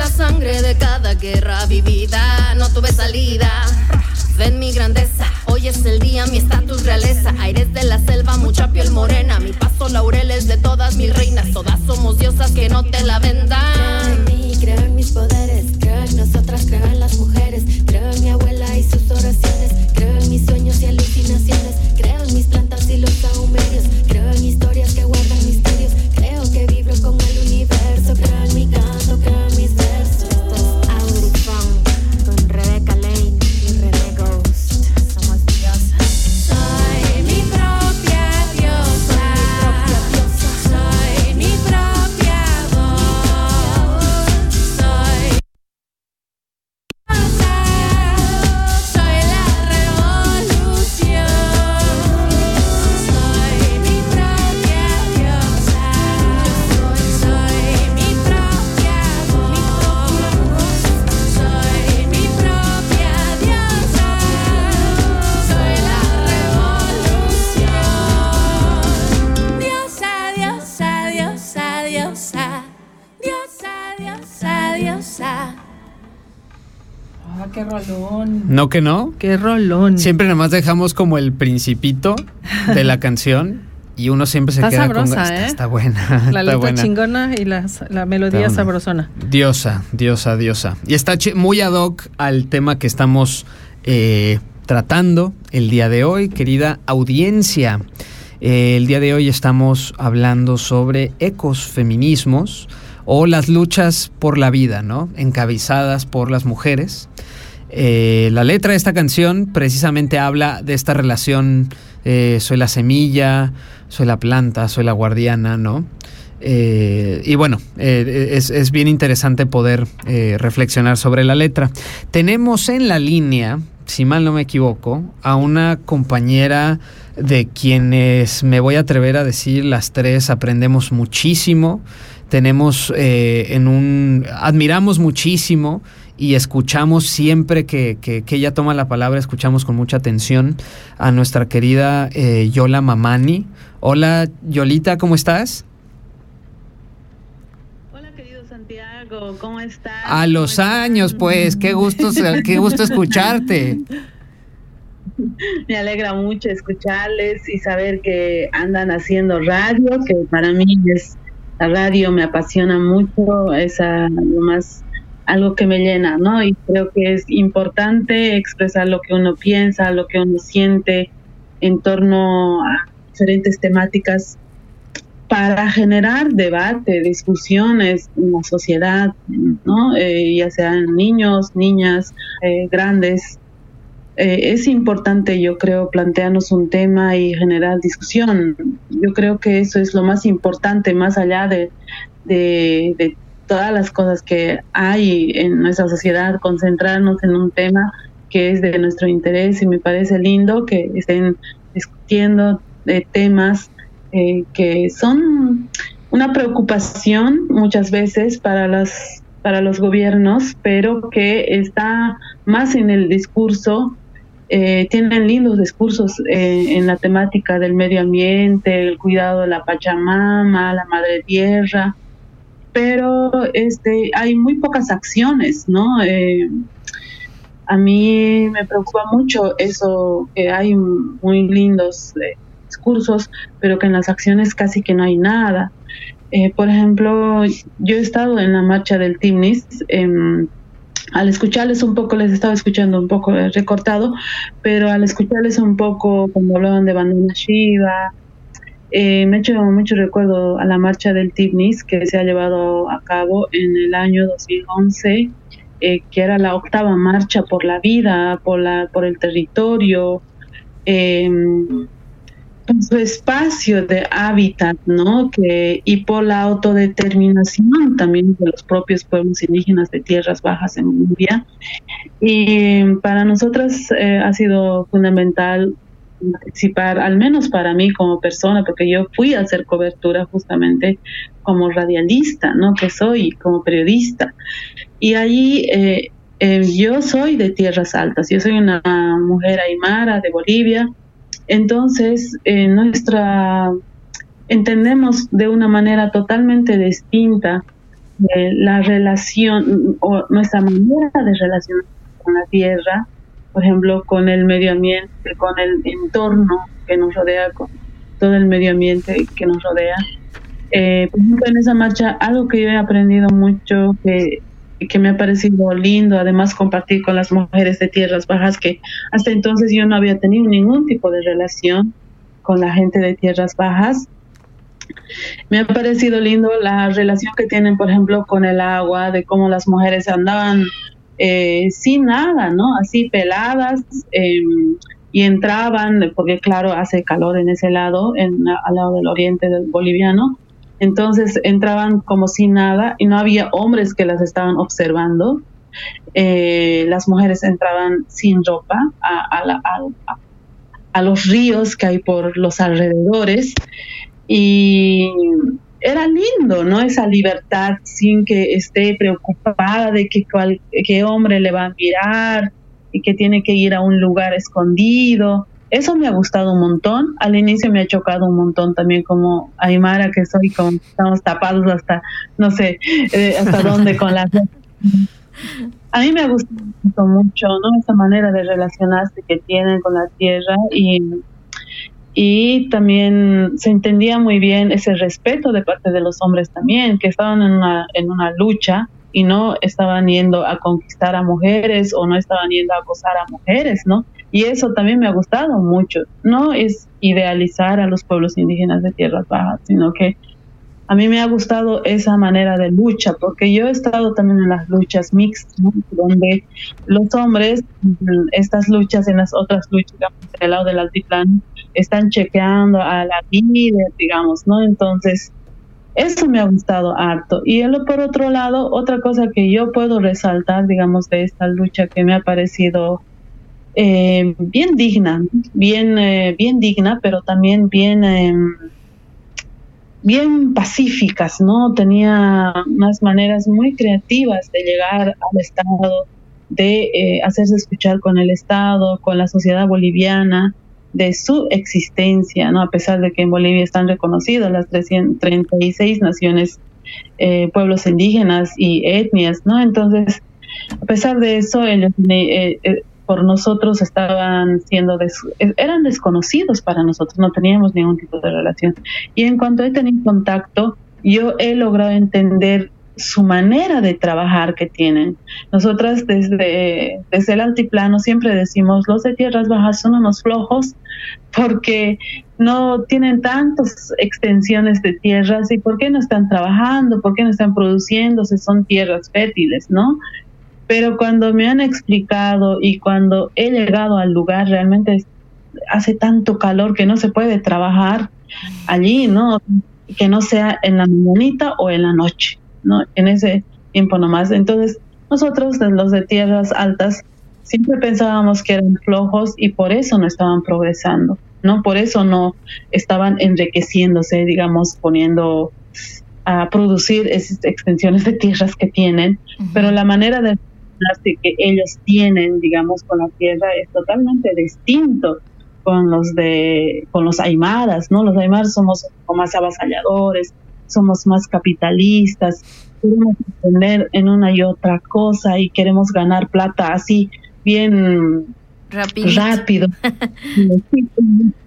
la sangre de cada guerra vivida. No tuve salida. Fe en mi grandeza. Hoy es el día, mi estatus realeza. Aires de la selva, mucha piel morena. Mi paso laureles de todas mis reinas. Todas somos diosas que no te la vendan. Creo en mí, creo en mis poderes, creo en nosotras, creo en las mujeres, ¿No que no? Qué rolón. Siempre nada más dejamos como el principito de la canción y uno siempre se Está queda con... Está, ¿eh? está buena, La está letra buena. chingona y la, la melodía sabrosona. Diosa, diosa, diosa. Y está muy ad hoc al tema que estamos eh, tratando el día de hoy, querida audiencia. Eh, el día de hoy estamos hablando sobre ecosfeminismos o las luchas por la vida, ¿no? Encabezadas por las mujeres. Eh, la letra de esta canción precisamente habla de esta relación, eh, soy la semilla, soy la planta, soy la guardiana, ¿no? Eh, y bueno, es, es bien interesante poder reflexionar sobre la letra. Tenemos en la línea, si mal no me equivoco, a una compañera de quienes me voy a atrever a decir las tres aprendemos muchísimo. Tenemos en un. admiramos muchísimo y escuchamos siempre que, que- que ella toma la palabra, escuchamos con mucha atención a nuestra querida eh, Yola Mamani. Hola, Yolita, ¿cómo estás? Hola querido Santiago, ¿cómo estás? A los años, pues, qué gusto, qué gusto escucharte. Me alegra mucho escucharles y saber que andan haciendo radio, que para mí es la radio me apasiona mucho, es lo más algo que me llena, ¿no? Y creo que es importante expresar lo que uno piensa, lo que uno siente en torno a diferentes temáticas para generar debate, discusiones en la sociedad, ¿no? Eh, ya sean niños, niñas, eh, grandes. Eh, es importante, yo creo, plantearnos un tema y generar discusión. Yo creo que eso es lo más importante, más allá de, de, de todas las cosas que hay en nuestra sociedad, concentrarnos en un tema que es de nuestro interés y me parece lindo que estén discutiendo de temas eh, que son una preocupación muchas veces para las para los gobiernos, pero que está más en el discurso. Eh, tienen lindos discursos eh, en la temática del medio ambiente, el cuidado de la Pachamama, la Madre Tierra, pero este, hay muy pocas acciones, ¿no? a mí me preocupa mucho eso, que hay muy lindos discursos, pero que en las acciones casi que no hay nada. Eh, por ejemplo, yo he estado en la marcha del Timnis. Em, al escucharles un poco, les estaba escuchando un poco eh, recortado, pero al escucharles un poco, como hablaban de Bandana Shiva, eh, me ha hecho mucho recuerdo a la marcha del Timnis que se ha llevado a cabo en el año 2011, que era la octava marcha por la vida, por, la, por el territorio. Eh, su espacio de hábitat, ¿no? Que, y por la autodeterminación también de los propios pueblos indígenas de tierras bajas en Bolivia. Y para nosotras eh, ha sido fundamental participar, al menos para mí como persona, porque yo fui a hacer cobertura justamente como radialista, ¿no? Que soy como periodista. Y allí eh, eh, yo soy de tierras altas, yo soy una mujer aymara de Bolivia, entonces, eh, nuestra entendemos de una manera totalmente distinta eh, la relación o nuestra manera de relacionar con la tierra, por ejemplo, con el medio ambiente, con el entorno que nos rodea, con todo el medio ambiente que nos rodea. Eh, en esa marcha, algo que yo he aprendido mucho, que que me ha parecido lindo, además compartir con las mujeres de tierras bajas, que hasta entonces yo no había tenido ningún tipo de relación con la gente de tierras bajas. Me ha parecido lindo la relación que tienen, por ejemplo, con el agua, de cómo las mujeres andaban eh, sin nada, ¿no? Así peladas em, y entraban, porque claro, hace calor en ese lado, al lado del oriente del boliviano, entonces entraban como si nada y no había hombres que las estaban observando. Eh, las mujeres entraban sin ropa a, a, los ríos que hay por los alrededores y era lindo, ¿no? Esa libertad sin que esté preocupada de que qué hombre le va a mirar y que tiene que ir a un lugar escondido. Eso me ha gustado un montón. Al inicio me ha chocado un montón también como Aymara, que soy como estamos tapados hasta, no sé, eh, hasta dónde con las... A mí me ha gustado mucho, ¿no? Esa manera de relacionarse que tienen con la tierra y, y también se entendía muy bien ese respeto de parte de los hombres también, que estaban en una, en una lucha y no estaban yendo a conquistar a mujeres o no estaban yendo a acosar a mujeres, ¿no? Y eso también me ha gustado mucho. No es idealizar a los pueblos indígenas de tierras bajas, sino que a mí me ha gustado esa manera de lucha, porque yo he estado también en las luchas mixtas, donde los hombres, estas luchas, en las otras luchas, digamos, del lado del altiplano, están chequeando a la líder, digamos, ¿no? Entonces, eso me ha gustado harto. Y por otro lado, otra cosa que yo puedo resaltar, digamos, de esta lucha que me ha parecido eh, bien digna, bien, eh, bien digna, pero también bien, em, bien pacíficas, ¿no? Tenía unas maneras muy creativas de llegar al Estado, de eh, hacerse escuchar con el Estado, con la sociedad boliviana, de su existencia, ¿no? A pesar de que en Bolivia están reconocidas las 336 naciones, pueblos indígenas y etnias, ¿no? Entonces, a pesar de eso, ellos por nosotros estaban siendo, eran desconocidos para nosotros, no teníamos ningún tipo de relación. Y en cuanto he tenido contacto, yo he logrado entender su manera de trabajar que tienen. Nosotras desde, desde el altiplano siempre decimos, los de tierras bajas son unos flojos porque no tienen tantas extensiones de tierras y por qué no están trabajando, por qué no están produciendo, si son tierras fértiles, ¿no? Pero cuando me han explicado y cuando he llegado al lugar, realmente hace tanto calor que no se puede trabajar allí, ¿no? Que no sea en la mañanita o en la noche, ¿no? En ese tiempo nomás. Entonces, nosotros, los de tierras altas, siempre pensábamos que eran flojos y por eso no estaban progresando, ¿no? Por eso no estaban enriqueciéndose, digamos, poniendo a producir esas extensiones de tierras que tienen, pero la manera de que ellos tienen, digamos, con la tierra es totalmente distinto con los de con los aymaras, ¿no? Los aymaras somos un poco más avasalladores, somos más capitalistas, queremos entender en una y otra cosa y queremos ganar plata así bien Rapidito. rápido.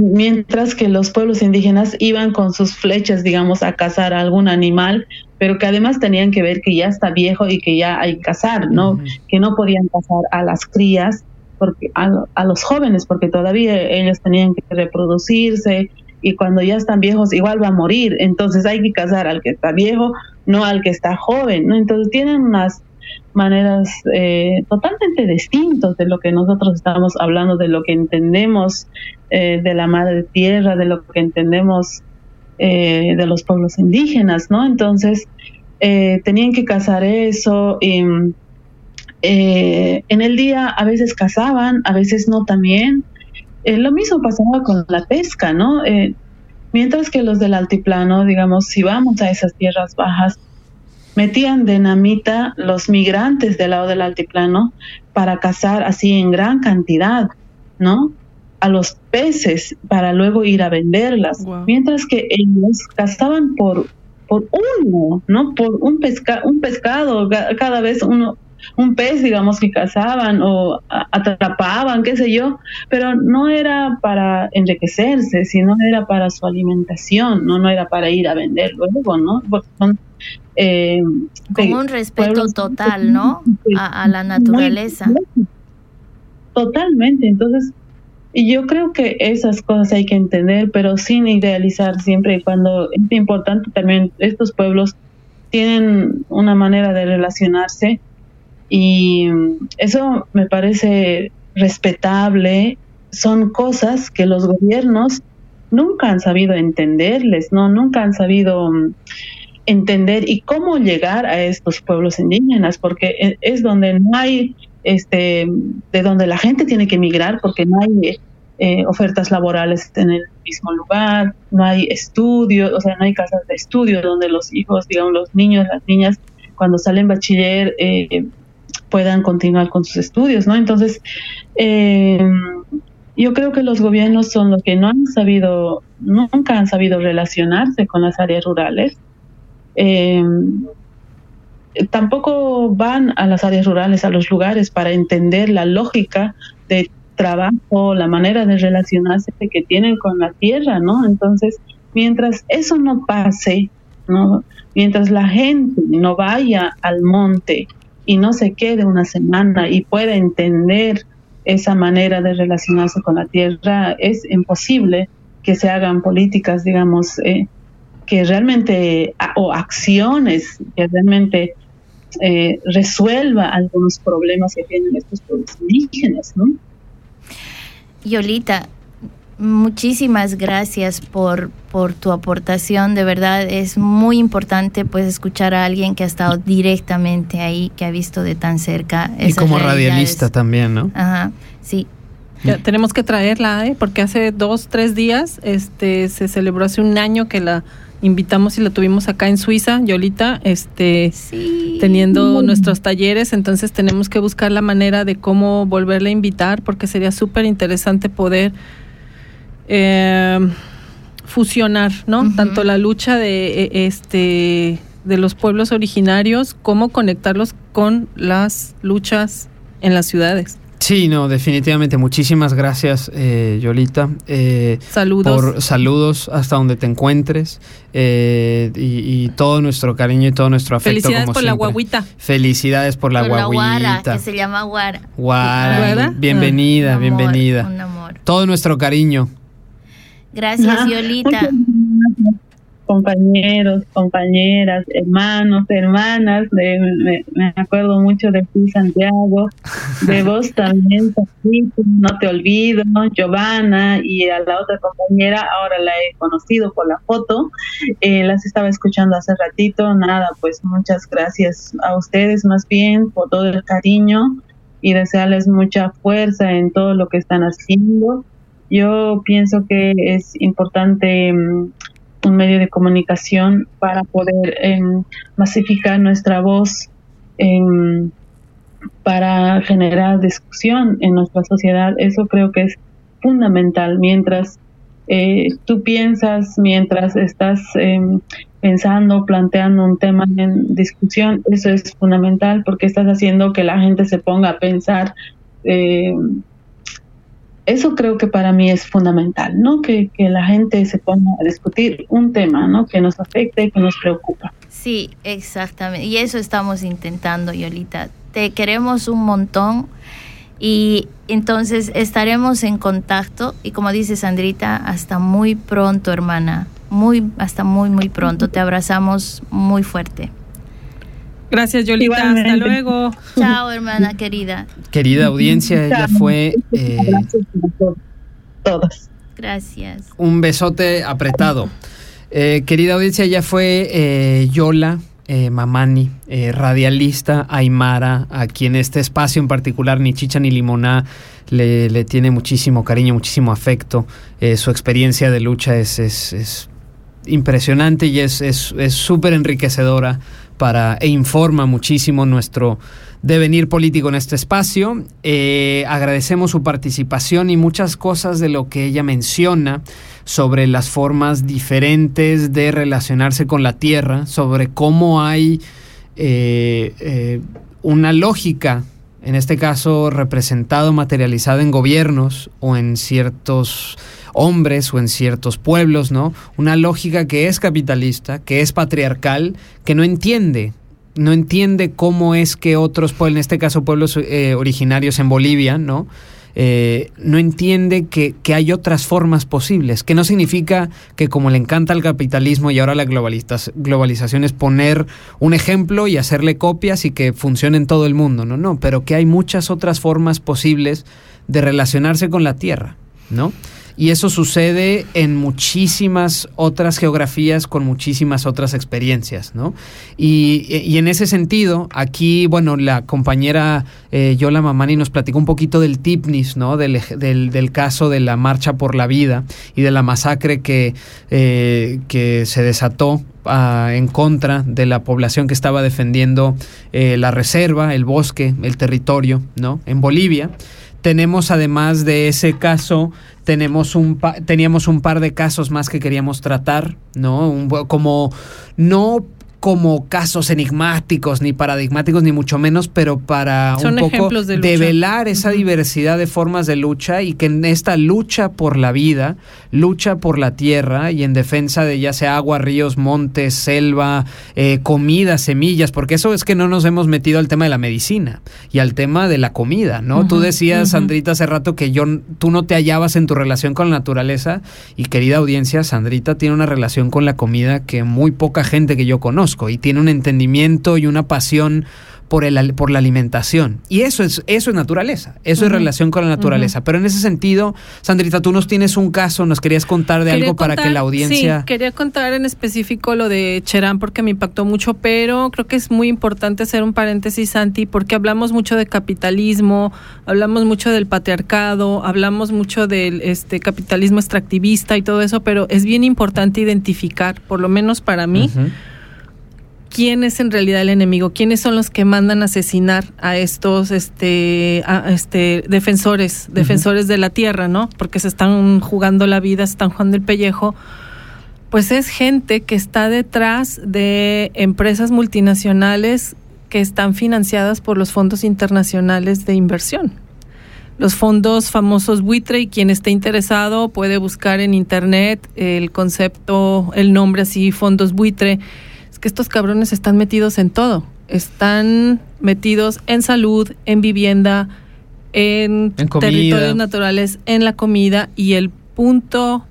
Mientras que los pueblos indígenas iban con sus flechas, digamos, a cazar a algún animal, pero que además tenían que ver que ya está viejo y que ya hay que cazar, ¿no? Que no podían cazar a las crías, porque a, a los jóvenes, porque todavía ellos tenían que reproducirse y cuando ya están viejos igual va a morir, entonces hay que cazar al que está viejo, no al que está joven, ¿no? Entonces tienen unas maneras eh, totalmente distintas de lo que nosotros estamos hablando, de lo que entendemos eh, de la madre tierra, de lo que entendemos eh, de los pueblos indígenas, ¿no? Entonces eh, tenían que cazar eso y eh, en el día a veces cazaban, a veces no también. Eh, lo mismo pasaba con la pesca, ¿no? Eh, mientras que los del altiplano, digamos, si vamos a esas tierras bajas, metían dinamita los migrantes del lado del altiplano para cazar así en gran cantidad, ¿no? A los peces para luego ir a venderlas. Mientras que ellos cazaban por, por uno, ¿no? Por un, pesca, un pescado, cada vez uno, un pez, digamos, que cazaban o atrapaban, qué sé yo, pero no era para enriquecerse, sino era para su alimentación, no, no era para ir a vender luego, ¿no? Porque son, eh, Como un respeto total, ¿no? A, a la naturaleza. muy- Totalmente, entonces y yo creo que esas cosas hay que entender, pero sin idealizar siempre y cuando es importante también estos pueblos tienen una manera de relacionarse y eso me parece respetable, son cosas que los gobiernos nunca han sabido entenderles, no nunca han sabido mm, entender y cómo llegar a estos pueblos indígenas, porque e- es donde no hay, este, de donde la gente tiene que emigrar, porque no hay eh, ofertas laborales en el mismo lugar, no hay estudios, o sea, no hay casas de estudio donde los hijos, digamos, los niños, las niñas, cuando salen bachiller, eh, puedan continuar con sus estudios, ¿no? Entonces, eh, yo creo que los gobiernos son los que no han sabido, nunca han sabido relacionarse con las áreas rurales. Eh, tampoco van a las áreas rurales, a los lugares, para entender la lógica de trabajo, la manera de relacionarse que tienen con la tierra, ¿no? Entonces, mientras eso no pase. Mientras la gente no vaya al monte y no se quede una semana y pueda entender esa manera de relacionarse con la tierra, es imposible que se hagan políticas, digamos, eh, que realmente, o acciones que realmente eh, resuelva algunos problemas que tienen estos pueblos indígenas, ¿no? Yolita, muchísimas gracias por, por tu aportación. De verdad es muy importante pues escuchar a alguien que ha estado directamente ahí, que ha visto de tan cerca. Y como realidades. radialista también, ¿no? Ajá, sí. Ya, tenemos que traerla, ¿eh? porque hace dos, tres días este, se celebró hace un año que la invitamos y la tuvimos acá en Suiza, Yolita, este, Sí. teniendo nuestros talleres, entonces tenemos que buscar la manera de cómo volverla a invitar, porque sería súper interesante poder eh, fusionar, ¿no? Tanto la lucha de eh, este de los pueblos originarios como conectarlos con las luchas en las ciudades. Sí, no, definitivamente. Muchísimas gracias, eh, Yolita. Eh, Saludos. Por saludos hasta donde te encuentres. eh, y, y todo nuestro cariño y todo nuestro afecto. Felicidades como por la guaguita. Felicidades por la Por la guaguita. guara, que se llama guara. Guara, ¿Guara? bienvenida, Un amor, bienvenida. Un amor. Todo nuestro cariño. Gracias, gracias, compañeros, compañeras, hermanos, hermanas. de- me, me acuerdo mucho de ti, Santiago, de vos también, no te olvido, Giovanna y a la otra compañera, ahora la he conocido por la foto, eh, las estaba escuchando hace ratito, nada, pues muchas gracias a ustedes más bien por todo el cariño y desearles mucha fuerza en todo lo que están haciendo. Yo pienso que es importante mm, un medio de comunicación para poder em, masificar nuestra voz, em, para generar discusión en nuestra sociedad. Eso creo que es fundamental. Mientras eh, tú piensas, mientras estás em, pensando, planteando un tema en discusión, eso es fundamental porque estás haciendo que la gente se ponga a pensar. eh, eso creo que para mí es fundamental, ¿no? Que, que la gente se ponga a discutir un tema, ¿no? Que nos afecte y que nos preocupa. Sí, exactamente. Y eso estamos intentando, Yolita. Te queremos un montón y entonces estaremos en contacto y como dice Sandrita, hasta muy pronto, hermana. Muy, hasta muy, muy pronto. Te abrazamos muy fuerte. Gracias, Yolita. Hasta luego. Chao, hermana querida. Querida audiencia, ella fue eh, Gracias a todos. todas. Gracias. un besote apretado. Eh, querida audiencia, ella fue eh, Yola eh, Mamani, eh, radialista aymara, a quien este espacio en particular, ni chicha ni limoná, le, le tiene muchísimo cariño, muchísimo afecto. Eh, su experiencia de lucha es, es- es impresionante y es es- es súper enriquecedora para, e informa muchísimo nuestro devenir político en este espacio. Eh, agradecemos su participación y muchas cosas de lo que ella menciona sobre las formas diferentes de relacionarse con la tierra, sobre cómo hay eh, eh, una lógica, en este caso representado, materializado en gobiernos o en ciertos hombres o en ciertos pueblos, ¿no? Una lógica que es capitalista, que es patriarcal, que no entiende no entiende cómo es que otros pueblos, en este caso pueblos eh, originarios en Bolivia, ¿no? Eh, no entiende que, que hay otras formas posibles, que no significa que como le encanta el capitalismo y ahora la globaliza- globalización es poner un ejemplo y hacerle copias y que funcione en todo el mundo, no, no, pero que hay muchas otras formas posibles de relacionarse con la tierra, ¿no? Y eso sucede en muchísimas otras geografías con muchísimas otras experiencias, ¿no? Y, y en ese sentido, aquí, bueno, la compañera eh, Yola Mamani nos platicó un poquito del TIPNIS, ¿no? Del, del, caso de la Marcha por la Vida y de la masacre que, eh, que se desató ah, en contra de la población que estaba defendiendo eh, la reserva, el bosque, el territorio, ¿no? En Bolivia. Tenemos además de ese caso, tenemos un pa- teníamos un par de casos más que queríamos tratar, ¿no? Como no como casos enigmáticos ni paradigmáticos ni mucho menos, pero para Son un poco de develar esa diversidad de formas de lucha y que en esta lucha por la vida, lucha por la tierra y en defensa de ya sea agua, ríos, montes, selva, eh, comida, semillas, porque eso es que no nos hemos metido al tema de la medicina y al tema de la comida, ¿no? Tú Ujú, decías. Sandrita, hace rato que yo, tú no te hallabas en tu relación con la naturaleza y querida audiencia, Sandrita tiene una relación con la comida que muy poca gente que yo conozco y tiene un entendimiento y una pasión por, el, por la alimentación. Y eso es, eso es naturaleza, eso es relación con la naturaleza. Pero en ese sentido, Sandrita, tú nos tienes un caso, nos querías contar de Quería algo para que la audiencia... Sí, quería contar en específico lo de Cherán porque me impactó mucho, pero creo que es muy importante hacer un paréntesis, Santi, porque hablamos mucho de capitalismo, hablamos mucho del patriarcado, hablamos mucho del este capitalismo extractivista y todo eso, pero es bien importante identificar, por lo menos para mí. Quién es en realidad el enemigo, quiénes son los que mandan asesinar a estos este a este defensores, defensores de la tierra, ¿no? Porque se están jugando la vida, se están jugando el pellejo. Pues es gente que está detrás de empresas multinacionales que están financiadas por los fondos internacionales de inversión. los fondos famosos buitre y quien esté interesado puede buscar en internet el concepto, el nombre así, fondos buitre. Que estos cabrones están metidos en todo. Están metidos en salud, en vivienda, en, territorios naturales, en la comida y el punto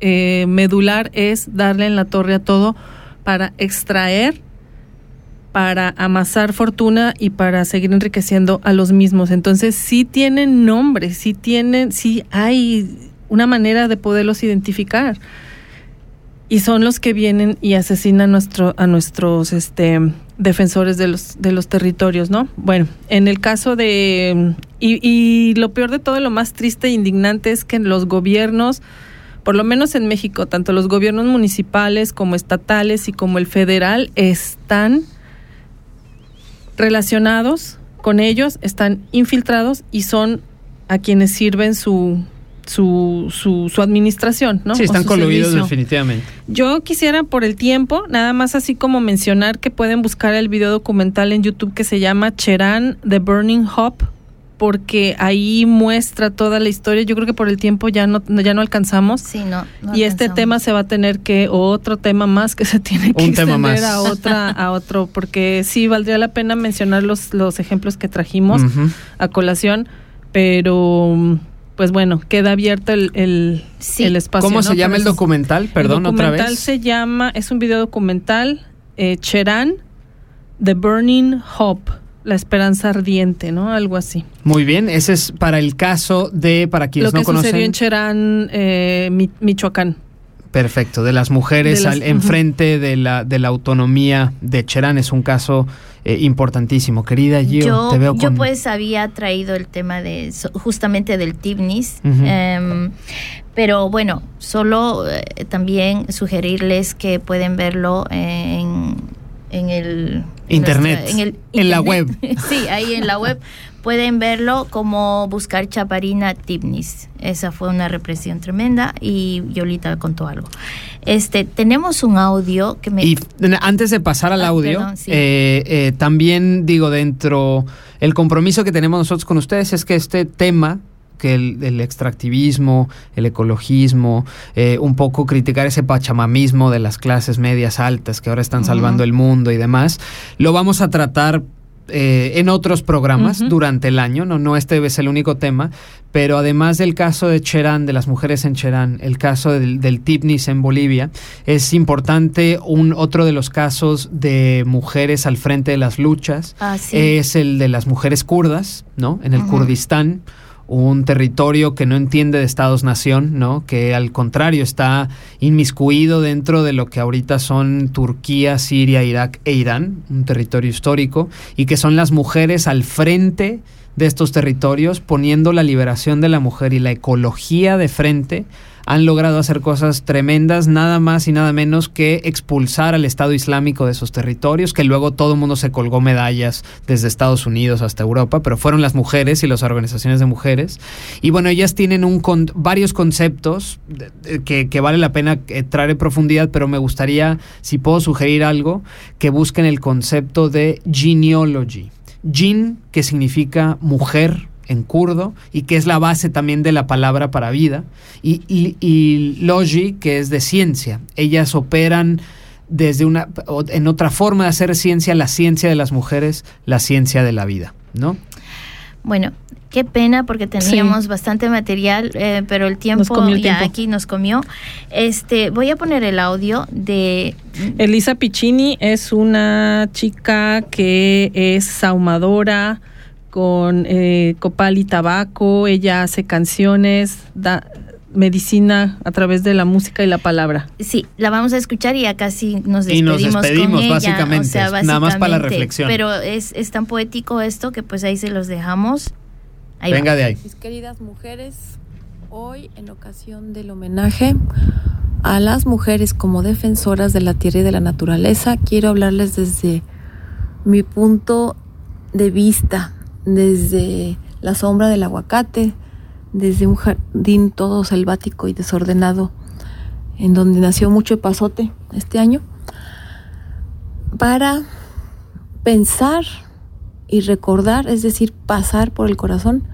eh, medular es darle en la torre a todo para extraer para amasar fortuna y para seguir enriqueciendo a los mismos. Entonces sí tienen nombre, sí tienen, sí hay una manera de poderlos identificar. Y son los que vienen y asesinan nuestro, a nuestros este, defensores de los, de los territorios, ¿no? Bueno, en el caso de... Y, y lo peor de todo, lo más triste e indignante es que los gobiernos, por lo menos en México, tanto los gobiernos municipales como estatales y como el federal, están relacionados con ellos, están infiltrados y son a quienes sirven su, su, su, su administración, ¿no? Sí, están coludidos servicio. definitivamente. Yo quisiera por el tiempo, nada más así como mencionar que pueden buscar el video documental en YouTube que se llama Cherán The Burning Hop, porque ahí muestra toda la historia. Yo creo que por el tiempo ya no, ya no alcanzamos. Sí, no. no y este tema se va a tener que, o otro tema más que se tiene que Un tema más. a otra, a otro, porque sí valdría la pena mencionar los, los ejemplos que trajimos a colación, pero pues bueno, queda abierto el, el, Sí. el espacio. ¿Cómo ¿no? se llama el documental? Perdón, el otra documental vez. se llama, es un video documental, eh, Cherán, The Burning Hope, la esperanza ardiente, ¿no? Algo así. Muy bien, ese es para el caso de, para quienes Lo que no conocen. sucedió en Cherán, eh, Mi- Michoacán. Perfecto, de las mujeres De las- al, enfrente de, la, de la autonomía de Cherán es un caso eh, importantísimo. Querida Gio, yo, te veo yo pues había traído el tema de so- justamente del Tibnis, em, pero bueno, solo eh, también sugerirles que pueden verlo en, en el en Internet, nuestra- el en la internet. web. sí, ahí en la web pueden verlo como buscar Chaparina Tibnis. Esa fue una represión tremenda y Yolita contó algo. Este, tenemos un audio que me Y antes de pasar al Ah, audio, perdón, sí. eh, eh, también digo dentro, el compromiso que tenemos nosotros con ustedes es que este tema que el, el extractivismo, el ecologismo, eh, un poco criticar ese pachamamismo de las clases medias altas que ahora están salvando el mundo y demás, lo vamos a tratar eh, en otros programas durante el año, no, no este es el único tema, pero además del caso de Cherán, de las mujeres en Cherán, el caso del, del Tipnis en Bolivia, es importante un otro de los casos de mujeres al frente de las luchas, Ah, sí. es el de las mujeres kurdas, ¿no? En el. Kurdistán, un territorio que no entiende de estados-nación, ¿no? Que al contrario está inmiscuido dentro de lo que ahorita son Turquía, Siria, Irak e Irán, un territorio histórico, y que son las mujeres al frente de estos territorios, poniendo la liberación de la mujer y la ecología de frente, han logrado hacer cosas tremendas, nada más y nada menos que expulsar al Estado Islámico de esos territorios, que luego todo el mundo se colgó medallas desde Estados Unidos hasta Europa, pero fueron las mujeres y las organizaciones de mujeres. Y bueno, ellas tienen un con- varios conceptos que, que vale la pena entrar en profundidad, pero me gustaría, si puedo sugerir algo, que busquen el concepto de genealogy. Jin, que significa mujer en kurdo y que es la base también de la palabra para vida, y, y, y logi, que es de ciencia. Ellas operan desde una, en otra forma de hacer ciencia, la ciencia de las mujeres, la ciencia de la vida, ¿no? Bueno, qué pena porque teníamos bastante material, eh, pero el tiempo, comió el ya tiempo. aquí nos comió. Este, voy a poner el audio de Elisa Piccini es una chica que es saumadora con eh, copal y tabaco. Ella hace canciones, da medicina a través de la música y la palabra. Sí, la vamos a escuchar y ya casi nos Y despedimos, nos despedimos, con ella. básicamente, o sea, nada más para la básicamente. reflexión. Pero es, es tan poético esto que pues ahí se los dejamos. Ahí Venga va. de ahí. Mis queridas mujeres, hoy en ocasión del homenaje a las mujeres como defensoras de la tierra y de la naturaleza, quiero hablarles desde mi punto de vista, desde la sombra del aguacate, desde un jardín todo selvático y desordenado, en donde nació mucho epazote este año, para pensar y recordar, es decir, pasar por el corazón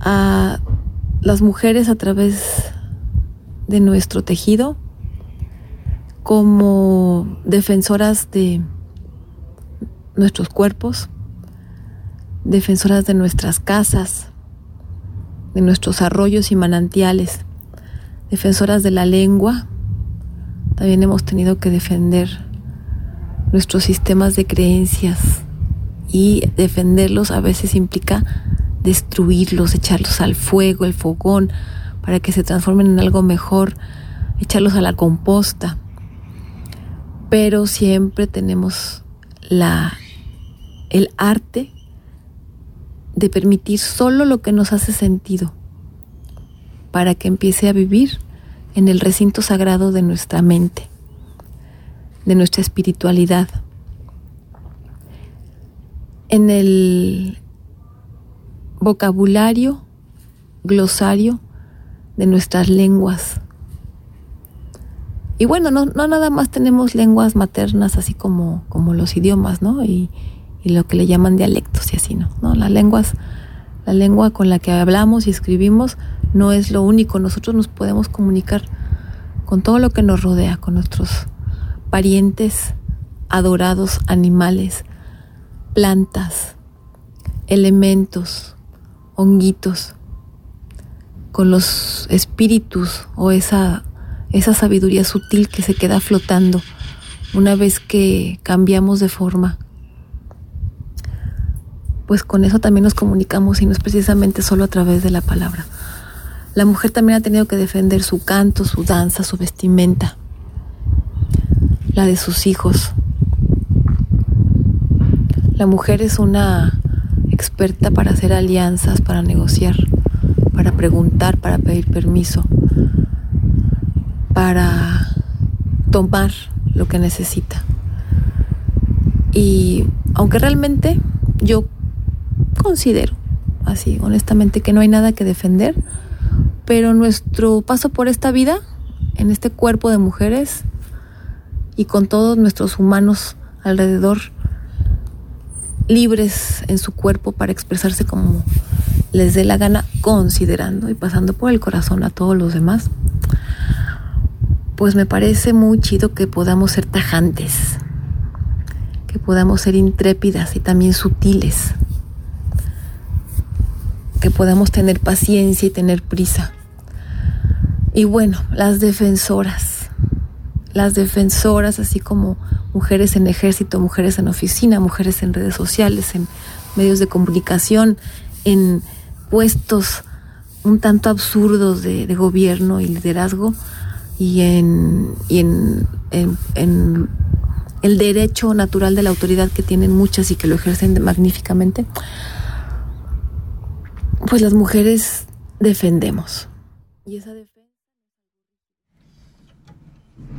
a las mujeres a través de nuestro tejido como defensoras de nuestros cuerpos, defensoras de nuestras casas, de nuestros arroyos y manantiales, defensoras de la lengua. También hemos tenido que defender nuestros sistemas de creencias y defenderlos a veces implica destruirlos, echarlos al fuego, el fogón, para que se transformen en algo mejor, echarlos a la composta pero siempre tenemos la, el arte de permitir solo lo que nos hace sentido para que empiece a vivir en el recinto sagrado de nuestra mente, de nuestra espiritualidad, en el vocabulario, glosario de nuestras lenguas y bueno, no, no nada más tenemos lenguas maternas así como, como los idiomas, ¿no? Y lo que le llaman dialectos y así, ¿no? ¿no? Las lenguas, la lengua con la que hablamos y escribimos no es lo único. Nosotros nos podemos comunicar con todo lo que nos rodea, con nuestros parientes, adorados animales, plantas, elementos, honguitos, con los espíritus o esa esa sabiduría sutil que se queda flotando una vez que cambiamos de forma. Pues con eso también nos comunicamos y no es precisamente solo a través de la palabra. La mujer también ha tenido que defender su canto, su danza, su vestimenta, la de sus hijos. La mujer es una experta para hacer alianzas, para negociar, para preguntar, para pedir permiso para tomar lo que necesita. Y aunque realmente yo considero, así honestamente, que no hay nada que defender, pero nuestro paso por esta vida, en este cuerpo de mujeres y con todos nuestros humanos alrededor, libres en su cuerpo para expresarse como les dé la gana, considerando y pasando por el corazón a todos los demás, pues me parece muy chido que podamos ser tajantes, que podamos ser intrépidas y también sutiles, podamos tener paciencia y tener prisa. Y bueno, las defensoras, las defensoras, así como mujeres en ejército, mujeres en oficina, mujeres en redes sociales, en medios de comunicación, en puestos un tanto absurdos de, gobierno y liderazgo, y en, y en, el derecho natural de la autoridad que tienen muchas y que lo ejercen magníficamente, pues las mujeres defendemos.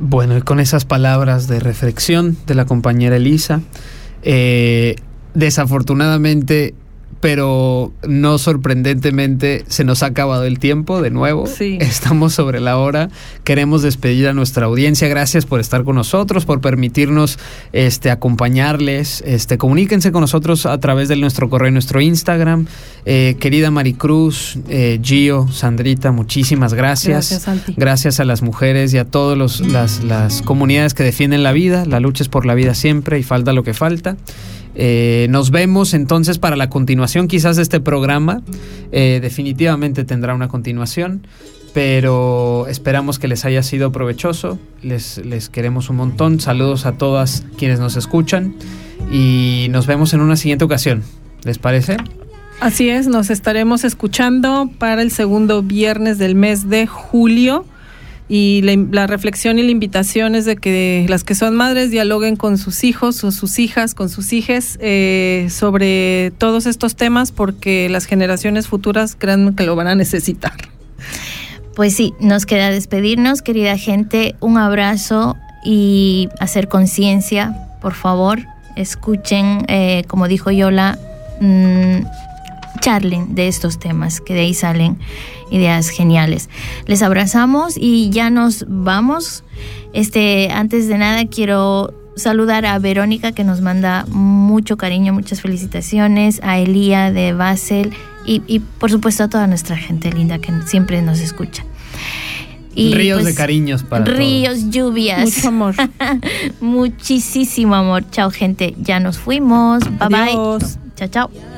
Bueno, y con esas palabras de reflexión de la compañera Elisa, eh, desafortunadamente pero no sorprendentemente se nos ha acabado el tiempo de nuevo. Sí. Estamos sobre la hora. Queremos despedir a nuestra audiencia. Gracias por estar con nosotros, por permitirnos este, acompañarles. Este, comuníquense con nosotros a través de nuestro correo, nuestro Instagram. Eh, querida Maricruz, eh, Gio, Sandrita, muchísimas gracias. Gracias, Santi. Gracias a las mujeres y a todas las, las comunidades que defienden la vida. La lucha es por la vida siempre y falta lo que falta. Eh, nos vemos entonces para la continuación quizás de este programa. Eh, definitivamente tendrá una continuación, pero esperamos que les haya sido provechoso. Les, les queremos un montón. Saludos a todas quienes nos escuchan y nos vemos en una siguiente ocasión. ¿Les parece? Así es, nos estaremos escuchando para el segundo viernes del mes de julio y la, la, reflexión y la invitación es de que las que son madres dialoguen con sus hijos o sus hijas, con sus hijes eh, sobre todos estos temas porque las generaciones futuras creen que lo van a necesitar. Pues sí, nos queda despedirnos, querida gente, un abrazo y hacer conciencia, por favor, escuchen, eh, como dijo Yola, mmm, charlen de estos temas, que de ahí salen ideas geniales. Les abrazamos y ya nos vamos. Este, antes de nada quiero saludar a Verónica que nos manda mucho cariño, muchas felicitaciones, a Elía de Basel y, y por supuesto a toda nuestra gente linda que siempre nos escucha. Y, Ríos pues, de cariños para Ríos, lluvias. Mucho amor. Muchísimo amor. Chao, gente. Ya nos fuimos. Bye Adiós. bye. Chao, chao.